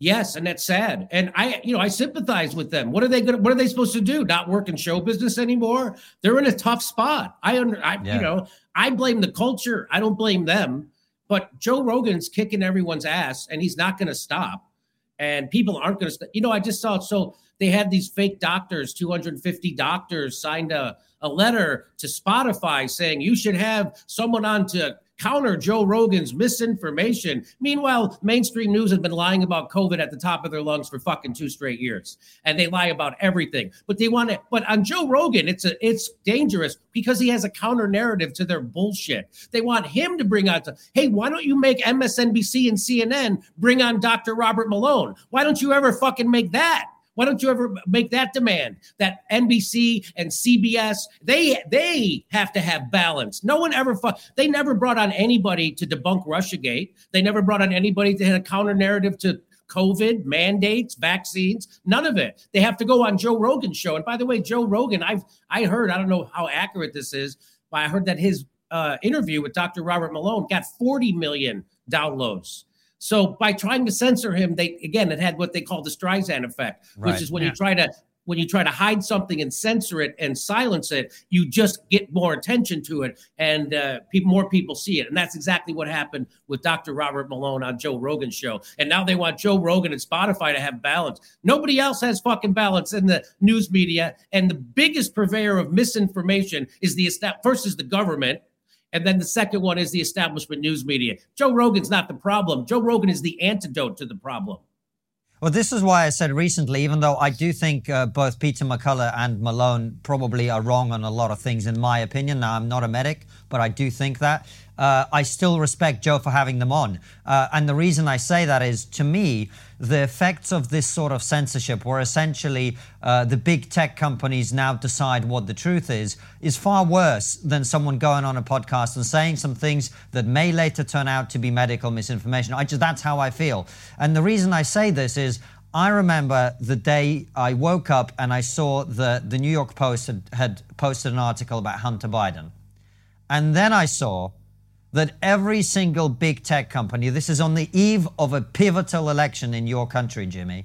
Yes, and that's sad. And I, you know, I sympathize with them. What are they going? to What are they supposed to do? Not work in show business anymore? They're in a tough spot. I, under, I, yeah. you know, I blame the culture. I don't blame them. But Joe Rogan's kicking everyone's ass, and he's not going to stop. And people aren't going to. St- you know, I just saw it. So they had these fake doctors. Two hundred fifty doctors signed a a letter to Spotify saying you should have someone on to counter Joe Rogan's misinformation. Meanwhile, mainstream news has been lying about COVID at the top of their lungs for fucking two straight years, and they lie about everything. But they want to. But on Joe Rogan, it's a it's dangerous because he has a counter narrative to their bullshit. They want him to bring out, hey, why don't you make MSNBC and CNN bring on Dr. Robert Malone? Why don't you ever fucking make that? Why don't you ever make that demand that NBC and CBS they they have to have balance. No one ever they never brought on anybody to debunk RussiaGate. They never brought on anybody to have a counter narrative to COVID mandates, vaccines, none of it. They have to go on Joe Rogan's show. And by the way, Joe Rogan, I've I heard I don't know how accurate this is, but I heard that his uh, interview with Dr. Robert Malone got 40 million downloads. So by trying to censor him, they again it had what they call the Streisand effect, right. which is when yeah. you try to when you try to hide something and censor it and silence it, you just get more attention to it, and uh, people, more people see it. And that's exactly what happened with Dr. Robert Malone on Joe Rogan's show. And now they want Joe Rogan and Spotify to have balance. Nobody else has fucking balance in the news media. And the biggest purveyor of misinformation is the first is the government And then the second one is the establishment news media. Joe Rogan's not the problem. Joe Rogan is the antidote to the problem. Well, this is why I said recently, even though I do think uh, both Peter McCullough and Malone probably are wrong on a lot of things, in my opinion. Now, I'm not a medic, but I do think that. Uh, I still respect Joe for having them on. Uh, and the reason I say that is, to me, the effects of this sort of censorship, where essentially uh, the big tech companies now decide what the truth is, is far worse than someone going on a podcast and saying some things that may later turn out to be medical misinformation. I just that's how I feel. And the reason I say this is I remember the day I woke up and I saw that the New York Post had, had posted an article about Hunter Biden. And then I saw that every single big tech company, this is on the eve of a pivotal election in your country, Jimmy,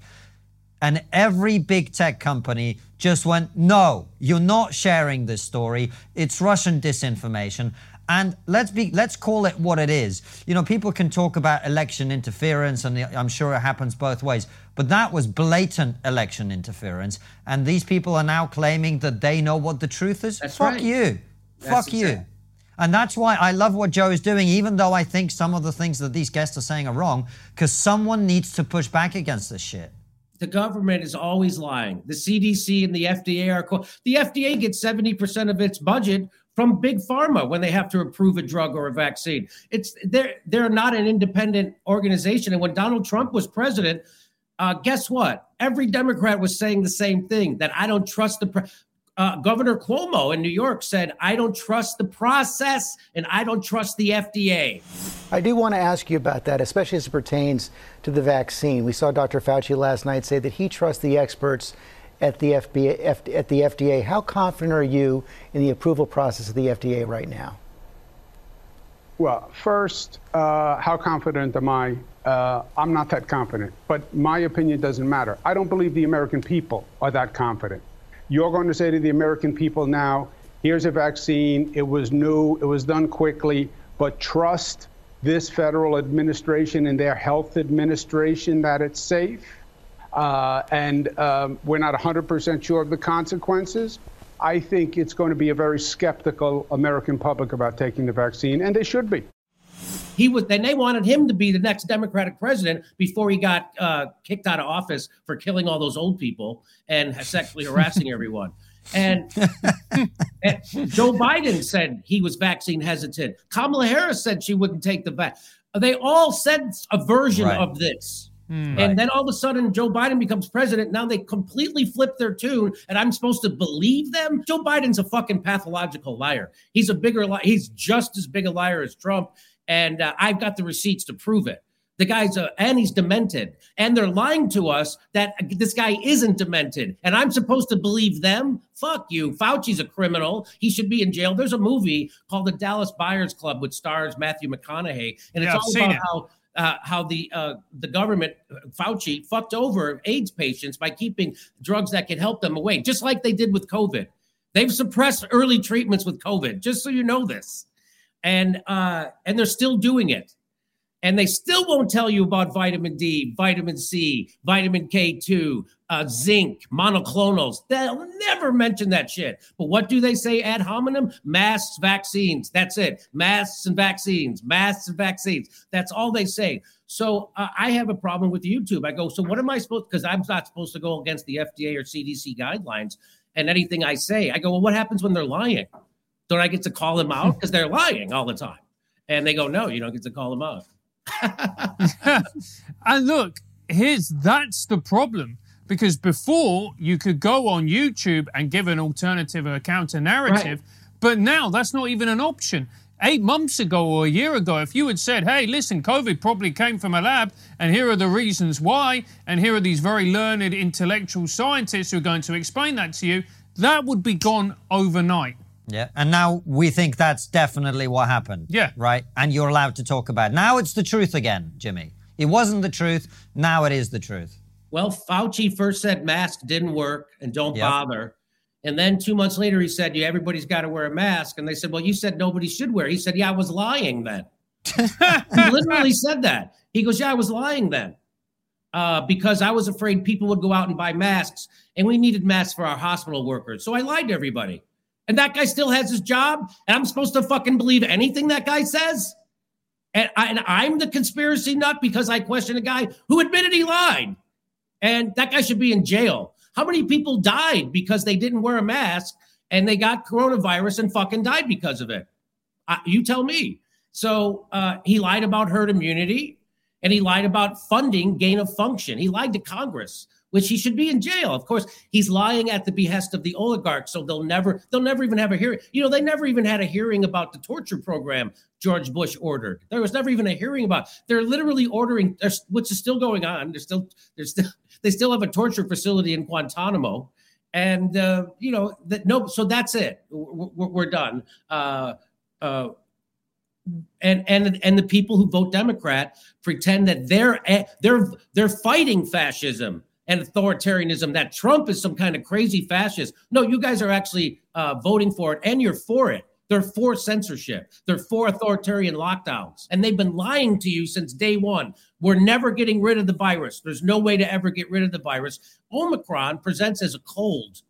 and every big tech company just went, no, you're not sharing this story. It's Russian disinformation. And let's be let's call it what it is. You know, people can talk about election interference, and I'm sure it happens both ways. But that was blatant election interference, and these people are now claiming that they know what the truth is. That's Fuck right. you. That's Fuck you. And that's why I love what Joe is doing, even though I think some of the things that these guests are saying are wrong, because someone needs to push back against this shit. The government is always lying. The CDC and the FDA are co- the FDA gets 70% of its budget from big pharma when they have to approve a drug or a vaccine. It's they're they're not an independent organization. And when Donald Trump was president, uh, guess what? Every Democrat was saying the same thing that I don't trust the. Uh, Governor Cuomo in New York said, I don't trust the process and I don't trust the FDA. I do want to ask you about that, especially as it pertains to the vaccine. We saw Dr. Fauci last night say that he trusts the experts at the FBA, F, at the FDA. How confident are you in the approval process of the FDA right now? Well, first, uh, how confident am I? Uh, I'm not that confident, but my opinion doesn't matter. I don't believe the American people are that confident. You're going to say to the American people now, here's a vaccine, it was new, it was done quickly, but trust this federal administration and their health administration that it's safe. Uh, and um, we're not 100% sure of the consequences. I think it's going to be a very skeptical American public about taking the vaccine, and they should be. He was, then they wanted him to be the next Democratic president before he got uh, kicked out of office for killing all those old people and sexually harassing everyone. And, and Joe Biden said he was vaccine hesitant. Kamala Harris said she wouldn't take the vaccine. They all said a version Right. of this. And then all of a sudden, Joe Biden becomes president. Now they completely flip their tune, and I'm supposed to believe them. Joe Biden's a fucking pathological liar. He's a bigger liar. He's just as big a liar as Trump, and uh, I've got the receipts to prove it. The guy's a, and he's demented, and they're lying to us that this guy isn't demented, and I'm supposed to believe them. Fuck you. Fauci's a criminal. He should be in jail. There's a movie called The Dallas Buyers Club, which stars Matthew McConaughey, and it's Yeah, all about it. how uh, how the uh, the government uh, Fauci fucked over AIDS patients by keeping drugs that could help them away, just like they did with COVID. They've suppressed early treatments with COVID, just so you know this, and uh, and they're still doing it. And they still won't tell you about vitamin D, vitamin C, vitamin K2, uh, zinc, monoclonals. They'll never mention that shit. But what do they say ad hominem? Masks, vaccines. That's it. Masks and vaccines, masks and vaccines. That's all they say. So uh, I have a problem with YouTube. I go, so what am I supposed? Because I'm not supposed to go against the FDA or CDC guidelines and anything I say. I go, well, what happens when they're lying? Don't I get to call them out because they're lying all the time? And they go, no, you don't get to call them out. And look, here's that's the problem. Because before you could go on YouTube and give an alternative or counter narrative, but now that's not even an option. Eight months ago or a year ago, if you had said, hey, listen, COVID probably came from a lab, and here are the reasons why, and here are these very learned intellectual scientists who are going to explain that to you, that would be gone overnight. Yeah. And now we think that's definitely what happened. Yeah. Right? And you're allowed to talk about it. Now it's the truth again, Jimmy. It wasn't the truth. Now it is the truth. Well, Fauci first said masks didn't work and don't Yep. bother. And then two months later, he said, yeah, everybody's got to wear a mask. And they said, well, you said nobody should wear. He said, yeah, I was lying then. he literally said that. He goes, yeah, I was lying then. Uh, because I was afraid people would go out and buy masks and we needed masks for our hospital workers. So I lied to everybody. And that guy still has his job. And I'm supposed to fucking believe anything that guy says? And, I, am the conspiracy nut because I question a guy who admitted he lied. And that guy should be in jail. How many people died because they didn't wear a mask and they got coronavirus and fucking died because of it? Uh, you tell me. So uh, he lied about herd immunity and he lied about funding gain of function. He lied to Congress which he should be in jail. Of course, he's lying at the behest of the oligarchs, so they'll never they'll never even have a hearing. You know, they never even had a hearing about the torture program George Bush ordered. There was never even a hearing about. They're literally ordering, which is still going on. They're still they're still they still have a torture facility in Guantanamo, and uh, you know that no. So that's it. We're, we're done. Uh, uh, and and and the people who vote Democrat pretend that they're they're they're fighting fascism and authoritarianism that Trump is some kind of crazy fascist. No, you guys are actually uh, voting for it and you're for it. They're for censorship. They're for authoritarian lockdowns. And they've been lying to you since day one. We're never getting rid of the virus. There's no way to ever get rid of the virus. Omicron presents as a cold.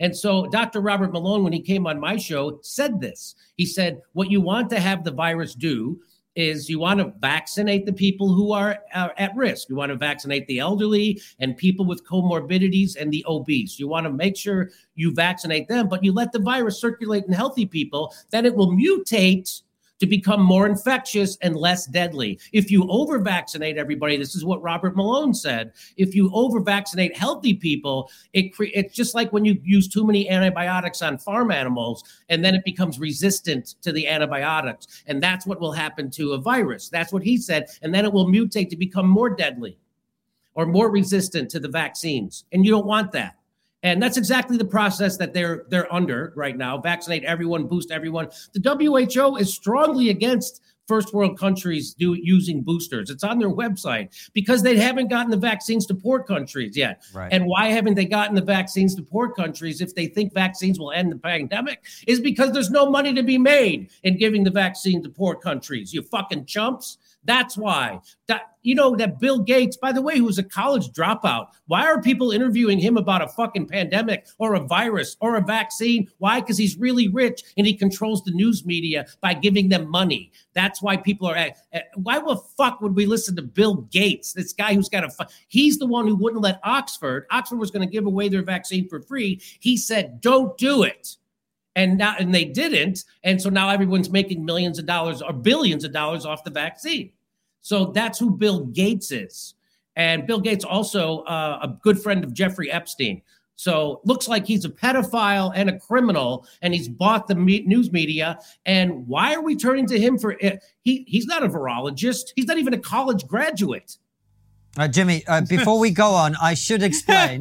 And so Dr. Robert Malone, when he came on my show, said this. He said, What you want to have the virus do is you want to vaccinate the people who are uh, at risk. You want to vaccinate the elderly and people with comorbidities and the obese. You want to make sure you vaccinate them, but you let the virus circulate in healthy people, then it will mutate to become more infectious and less deadly. If you over vaccinate everybody, this is what Robert Malone said. If you over vaccinate healthy people, it cre- it's just like when you use too many antibiotics on farm animals and then it becomes resistant to the antibiotics. And that's what will happen to a virus. That's what he said. And then it will mutate to become more deadly or more resistant to the vaccines. And you don't want that. And that's exactly the process that they're they're under right now. Vaccinate everyone, boost everyone. The WHO is strongly against first world countries do using boosters. It's on their website because they haven't gotten the vaccines to poor countries yet. Right. And why haven't they gotten the vaccines to poor countries if they think vaccines will end the pandemic? Is because there's no money to be made in giving the vaccine to poor countries. You fucking chumps. That's why. That you know that Bill Gates, by the way, who's a college dropout. Why are people interviewing him about a fucking pandemic or a virus or a vaccine? Why? Because he's really rich and he controls the news media by giving them money. That's why people are. Eh, eh, why the fuck would we listen to Bill Gates? This guy who's got a. He's the one who wouldn't let Oxford. Oxford was going to give away their vaccine for free. He said, "Don't do it." And now and they didn't and so now everyone's making millions of dollars or billions of dollars off the vaccine. So that's who bill gates is. And bill gates also uh, a good friend of jeffrey epstein. So looks like he's a pedophile and a criminal and he's bought the me- news media. And why are we turning to him for it he he's not a virologist. He's not even a college graduate. Uh, Jimmy, uh, before we go on, I should explain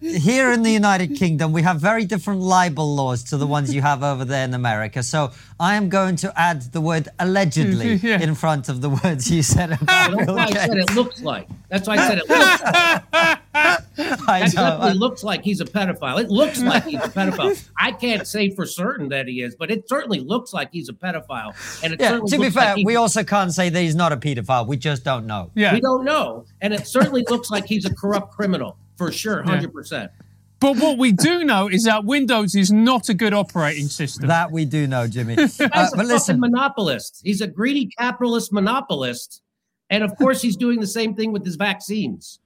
here in the United Kingdom, we have very different libel laws to the ones you have over there in America. So I am going to add the word allegedly yeah. in front of the words you said about That's why I said it looks like. That's why I said it looks like. That definitely looks like he's a pedophile. It looks like he's a pedophile. I can't say for certain that he is, but it certainly looks like he's a pedophile. And it yeah, to be fair, like we also can't say that he's not a pedophile. We just don't know. Yeah. We don't know. And it certainly looks like he's a corrupt criminal for sure, 100%. But what we do know is that Windows is not a good operating system. That we do know, Jimmy. He's uh, a but listen, monopolist. He's a greedy capitalist monopolist, and of course, he's doing the same thing with his vaccines.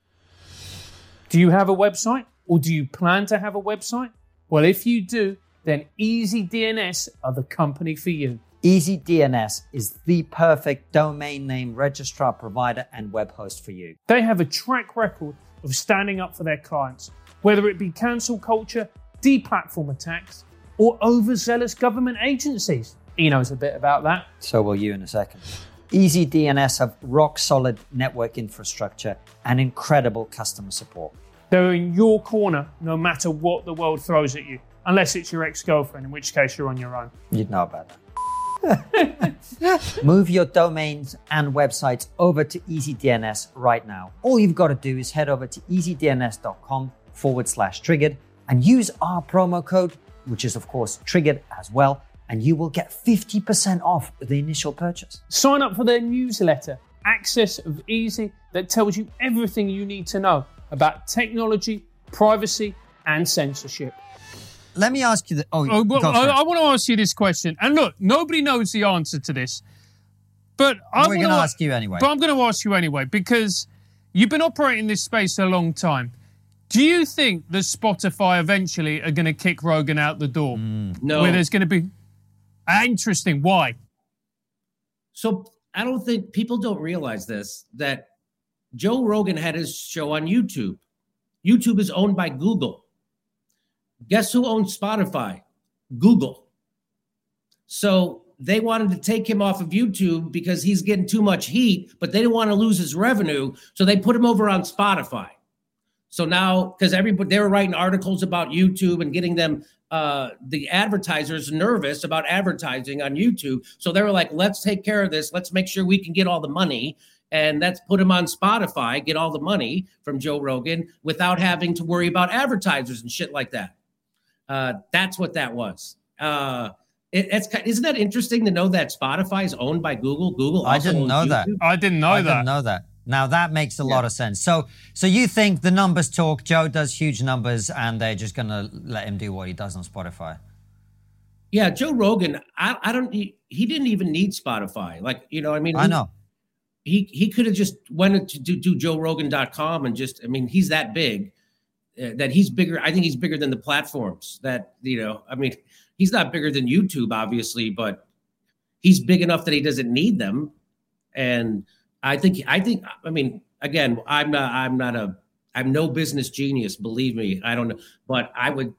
Do you have a website, or do you plan to have a website? Well, if you do, then Easy DNS are the company for you. Easy DNS is the perfect domain name registrar provider and web host for you. They have a track record of standing up for their clients, whether it be cancel culture, deplatform attacks, or overzealous government agencies. He knows a bit about that. So will you in a second. EasyDNS have rock solid network infrastructure and incredible customer support. They're in your corner no matter what the world throws at you, unless it's your ex girlfriend, in which case you're on your own. You'd know about that. Move your domains and websites over to EasyDNS right now. All you've got to do is head over to easydns.com forward slash triggered and use our promo code, which is of course triggered as well, and you will get 50% off the initial purchase. Sign up for their newsletter, Axis of Easy, that tells you everything you need to know about technology, privacy, and censorship. Let me ask you. The, oh, Oh, well, I. I want to ask you this question. And look, nobody knows the answer to this, but I We're gonna ask you anyway. But I'm going to ask you anyway because you've been operating this space a long time. Do you think that Spotify eventually are going to kick Rogan out the door? No. Where there's going to be Ah, interesting. Why? So I don't think people don't realize this that Joe Rogan had his show on YouTube. YouTube is owned by Google. Guess who owns Spotify? Google. So they wanted to take him off of YouTube because he's getting too much heat, but they didn't want to lose his revenue. So they put him over on Spotify. So now, because everybody they were writing articles about YouTube and getting them uh, the advertisers nervous about advertising on YouTube. So they were like, let's take care of this. Let's make sure we can get all the money. And let's put him on Spotify, get all the money from Joe Rogan without having to worry about advertisers and shit like that. Uh, that's what that was. Uh, it, it's isn't that interesting to know that Spotify is owned by Google? Google. I didn't owns know that. I didn't know I that. didn't know that. Now that makes a lot of sense. So, so you think the numbers talk? Joe does huge numbers, and they're just gonna let him do what he does on Spotify. Yeah, Joe Rogan. I, I don't. He, he didn't even need Spotify. Like you know, I mean, I know. he he could have just went to do, do joerogan.com and just i mean he's that big uh, that he's bigger i think he's bigger than the platforms that you know i mean he's not bigger than youtube obviously but he's big enough that he doesn't need them and i think i think i mean again i'm not i'm not a i'm no business genius believe me i don't know but i would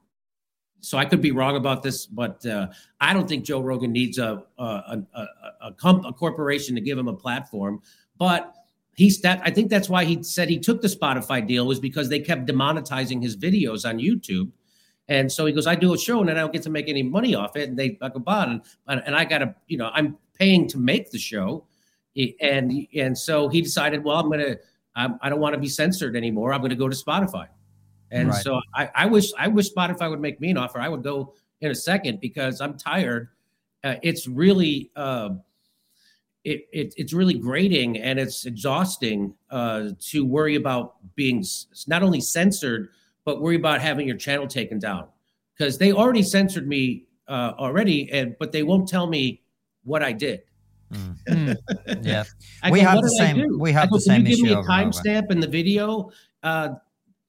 so I could be wrong about this, but uh, I don't think Joe Rogan needs a a a, a, a corporation to give him a platform. But he's that. I think that's why he said he took the Spotify deal was because they kept demonetizing his videos on YouTube, and so he goes, "I do a show and then I don't get to make any money off it." And they like about and and I got to you know I'm paying to make the show, and and so he decided, well, I'm gonna I'm, I don't want to be censored anymore. I'm going to go to Spotify. And Right. so I, I wish I wish Spotify would make me an offer. I would go in a second because I'm tired. Uh, it's really uh, it, it it's really grating and it's exhausting uh, to worry about being not only censored but worry about having your channel taken down because they already censored me uh, already and but they won't tell me what I did. Yeah, I we go, have "What the did I same. We have the same issue. Can you give me a over and over. timestamp in the video? Uh,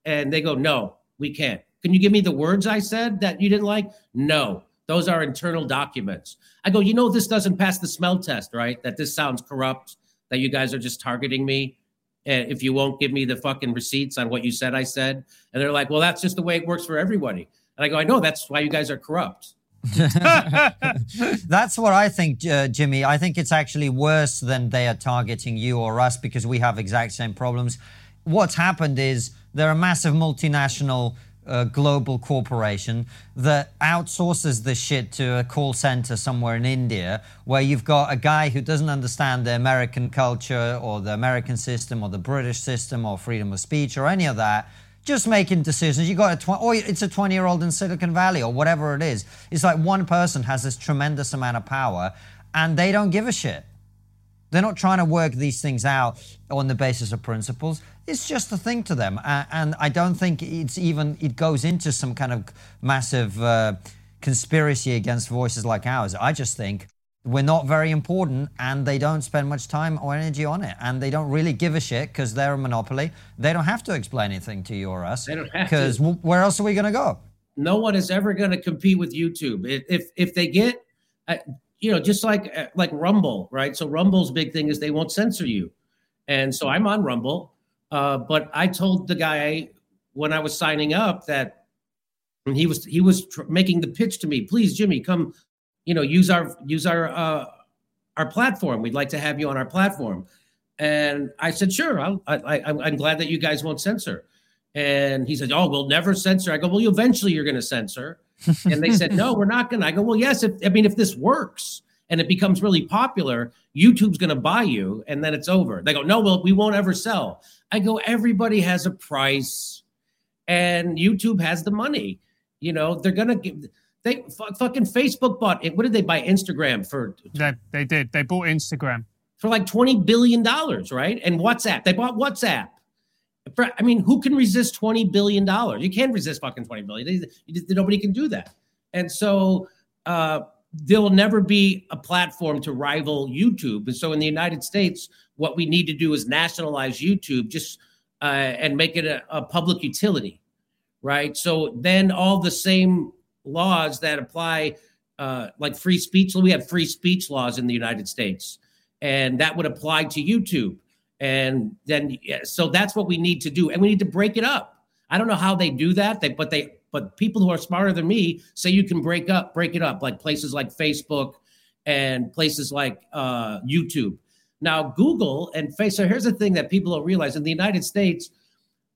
and they go, no, we can't. Can you give me the words I said that you didn't like? No, those are internal documents. I go, you know, this doesn't pass the smell test, right? That this sounds corrupt. That you guys are just targeting me. If you won't give me the fucking receipts on what you said I said, and they're like, well, that's just the way it works for everybody. And I go, I know that's why you guys are corrupt. That's what I think, uh, Jimmy. I think it's actually worse than they are targeting you or us because we have exact same problems. What's happened is they're a massive multinational uh, global corporation that outsources this shit to a call center somewhere in India where you've got a guy who doesn't understand the American culture or the American system or the British system or freedom of speech or any of that just making decisions. You got a tw- or it's a 20 year old in Silicon Valley or whatever it is. It's like one person has this tremendous amount of power and they don't give a shit. They're not trying to work these things out on the basis of principles. It's just a thing to them, A- and I don't think it's even it goes into some kind of massive uh, conspiracy against voices like ours. I just think we're not very important, and they don't spend much time or energy on it, and they don't really give a shit because they're a monopoly. They don't have to explain anything to you or us. They don't have because to. where else are we going to go? no one is ever going to compete with YouTube. If if, if they get, uh, you know, just like uh, like Rumble, right? So Rumble's big thing is they won't censor you, and so I'm on Rumble. Uh, but I told the guy when I was signing up that he was he was tr- making the pitch to me. Please, Jimmy, come, you know, use our use our uh, our platform. We'd like to have you on our platform. And I said, sure. I'll, I, I, I'm glad that you guys won't censor. And he said, "Oh, we'll never censor." I go, "Well, eventually you're going to censor." And they said, "No, we're not going to." I go, "Well, yes. If, I mean, if this works and it becomes really popular, YouTube's going to buy you, and then it's over." They go, "No, well, we won't ever sell." I go, "Everybody has a price, and YouTube has the money. You know, they're going to give." They fu- fucking Facebook bought it. What did they buy Instagram for? they, they did. They bought Instagram. For like twenty billion dollars, right? And WhatsApp, they bought WhatsApp. I mean, who can resist twenty billion dollars? You can't resist fucking twenty billion. Nobody can do that. And so uh, there will never be a platform to rival YouTube. And so in the United States, what we need to do is nationalize YouTube, just uh, and make it a, a public utility, right? So then all the same laws that apply, uh, like free speech, we have free speech laws in the United States, and that would apply to YouTube. And then, so that's what we need to do, and we need to break it up. I don't know how they do that, they, but they, but people who are smarter than me say you can break up, break it up, like places like Facebook and places like uh, YouTube now, Google and Facebook, so here's the thing that people don't realize in the United States,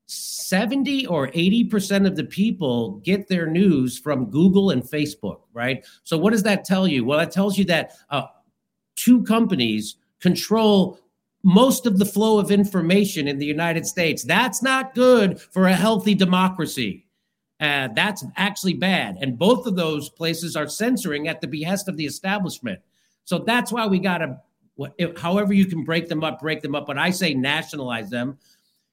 70 or 80% of the people get their news from Google and Facebook, right? So, what does that tell you? Well, that tells you that uh, two companies control most of the flow of information in the United States. That's not good for a healthy democracy. Uh, that's actually bad. And both of those places are censoring at the behest of the establishment. So that's why we got to however you can break them up, break them up. But I say nationalize them.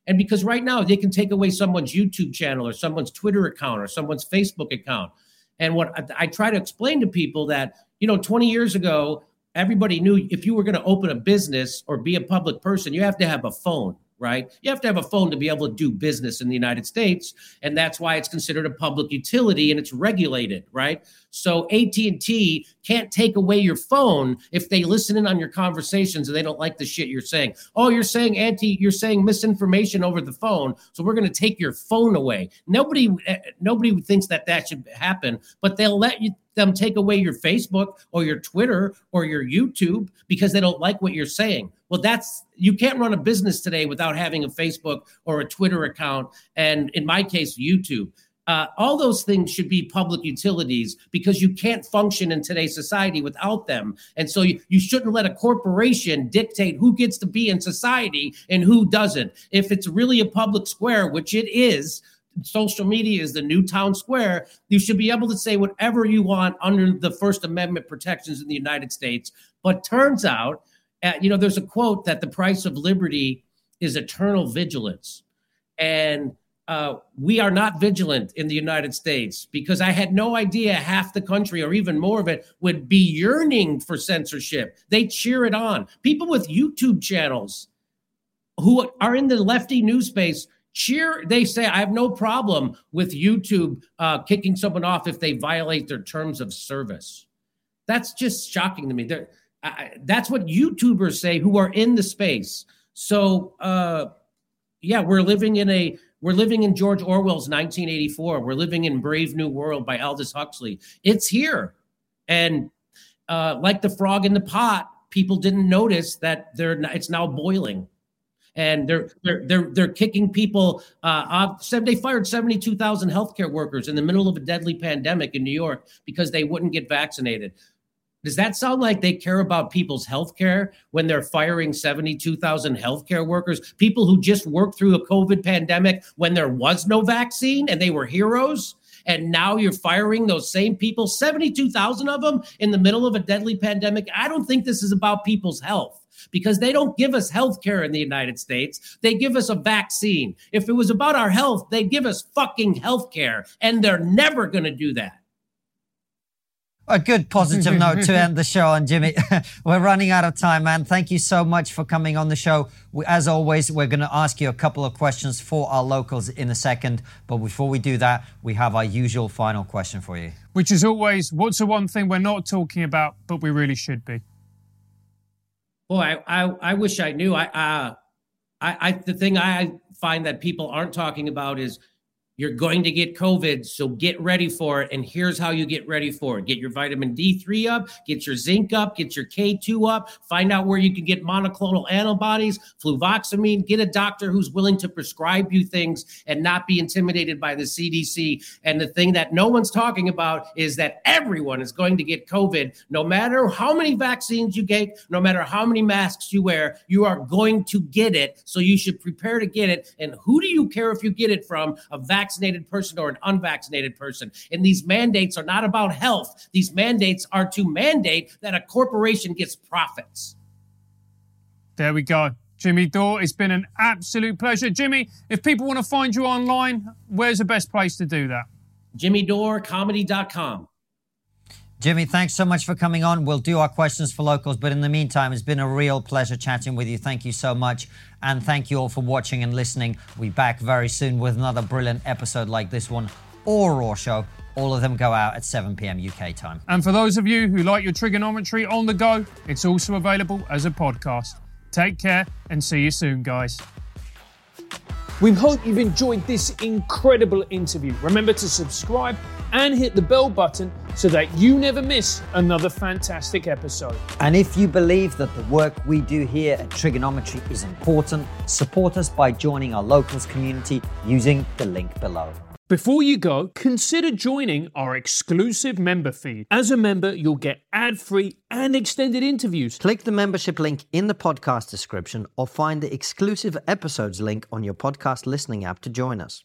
And because right now they can take away someone's YouTube channel or someone's Twitter account or someone's Facebook account. And what I, I try to explain to people that, you know, 20 years ago, everybody knew if you were going to open a business or be a public person, you have to have a phone right? You have to have a phone to be able to do business in the United States, and that's why it's considered a public utility and it's regulated, right? So AT&T can't take away your phone if they listen in on your conversations and they don't like the shit you're saying. Oh, you're saying anti you're saying misinformation over the phone, so we're going to take your phone away. Nobody eh, nobody thinks that that should happen, but they'll let you them take away your Facebook or your Twitter or your YouTube because they don't like what you're saying. Well, that's you can't run a business today without having a Facebook or a Twitter account, and in my case, YouTube. Uh, all those things should be public utilities because you can't function in today's society without them. And so you, you shouldn't let a corporation dictate who gets to be in society and who doesn't. If it's really a public square, which it is, social media is the new town square, you should be able to say whatever you want under the First Amendment protections in the United States. But turns out, uh, you know, there's a quote that the price of liberty is eternal vigilance. And uh, we are not vigilant in the United States because I had no idea half the country or even more of it would be yearning for censorship. They cheer it on. People with YouTube channels who are in the lefty news space cheer they say i have no problem with youtube uh, kicking someone off if they violate their terms of service that's just shocking to me that's what youtubers say who are in the space so uh, yeah we're living in a we're living in george orwell's 1984 we're living in brave new world by aldous huxley it's here and uh, like the frog in the pot people didn't notice that they're it's now boiling and they're they're they're they're kicking people uh, off. They fired seventy two thousand healthcare workers in the middle of a deadly pandemic in New York because they wouldn't get vaccinated. Does that sound like they care about people's health care when they're firing 72,000 healthcare workers, people who just worked through a COVID pandemic when there was no vaccine and they were heroes? And now you're firing those same people, 72,000 of them in the middle of a deadly pandemic. I don't think this is about people's health because they don't give us health care in the United States. They give us a vaccine. If it was about our health, they'd give us fucking health care, and they're never going to do that. A good positive note to end the show on, Jimmy. we're running out of time, man. Thank you so much for coming on the show. As always, we're going to ask you a couple of questions for our locals in a second. But before we do that, we have our usual final question for you. Which is always what's the one thing we're not talking about, but we really should be? Boy, I, I, I wish I knew. I, uh, I, I, the thing I find that people aren't talking about is you're going to get COVID, so get ready for it. And here's how you get ready for it get your vitamin D3 up, get your zinc up, get your K2 up, find out where you can get monoclonal antibodies, fluvoxamine, get a doctor who's willing to prescribe you things and not be intimidated by the CDC. And the thing that no one's talking about is that everyone is going to get COVID, no matter how many vaccines you get, no matter how many masks you wear, you are going to get it. So you should prepare to get it. And who do you care if you get it from? A vaccine vaccinated person or an unvaccinated person. And these mandates are not about health. These mandates are to mandate that a corporation gets profits. There we go. Jimmy Dore, it's been an absolute pleasure. Jimmy, if people want to find you online, where's the best place to do that? JimmyDoreComedy.com. Jimmy, thanks so much for coming on. We'll do our questions for locals, but in the meantime, it's been a real pleasure chatting with you. Thank you so much. And thank you all for watching and listening. We'll be back very soon with another brilliant episode like this one or Raw Show. All of them go out at 7 p.m. UK time. And for those of you who like your Triggernometry on the go, it's also available as a podcast. Take care and see you soon, guys. We hope you've enjoyed this incredible interview. Remember to subscribe and hit the bell button so that you never miss another fantastic episode. And if you believe that the work we do here at Triggernometry is important, support us by joining our locals community using the link below. Before you go, consider joining our exclusive member feed. As a member, you'll get ad free and extended interviews. Click the membership link in the podcast description or find the exclusive episodes link on your podcast listening app to join us.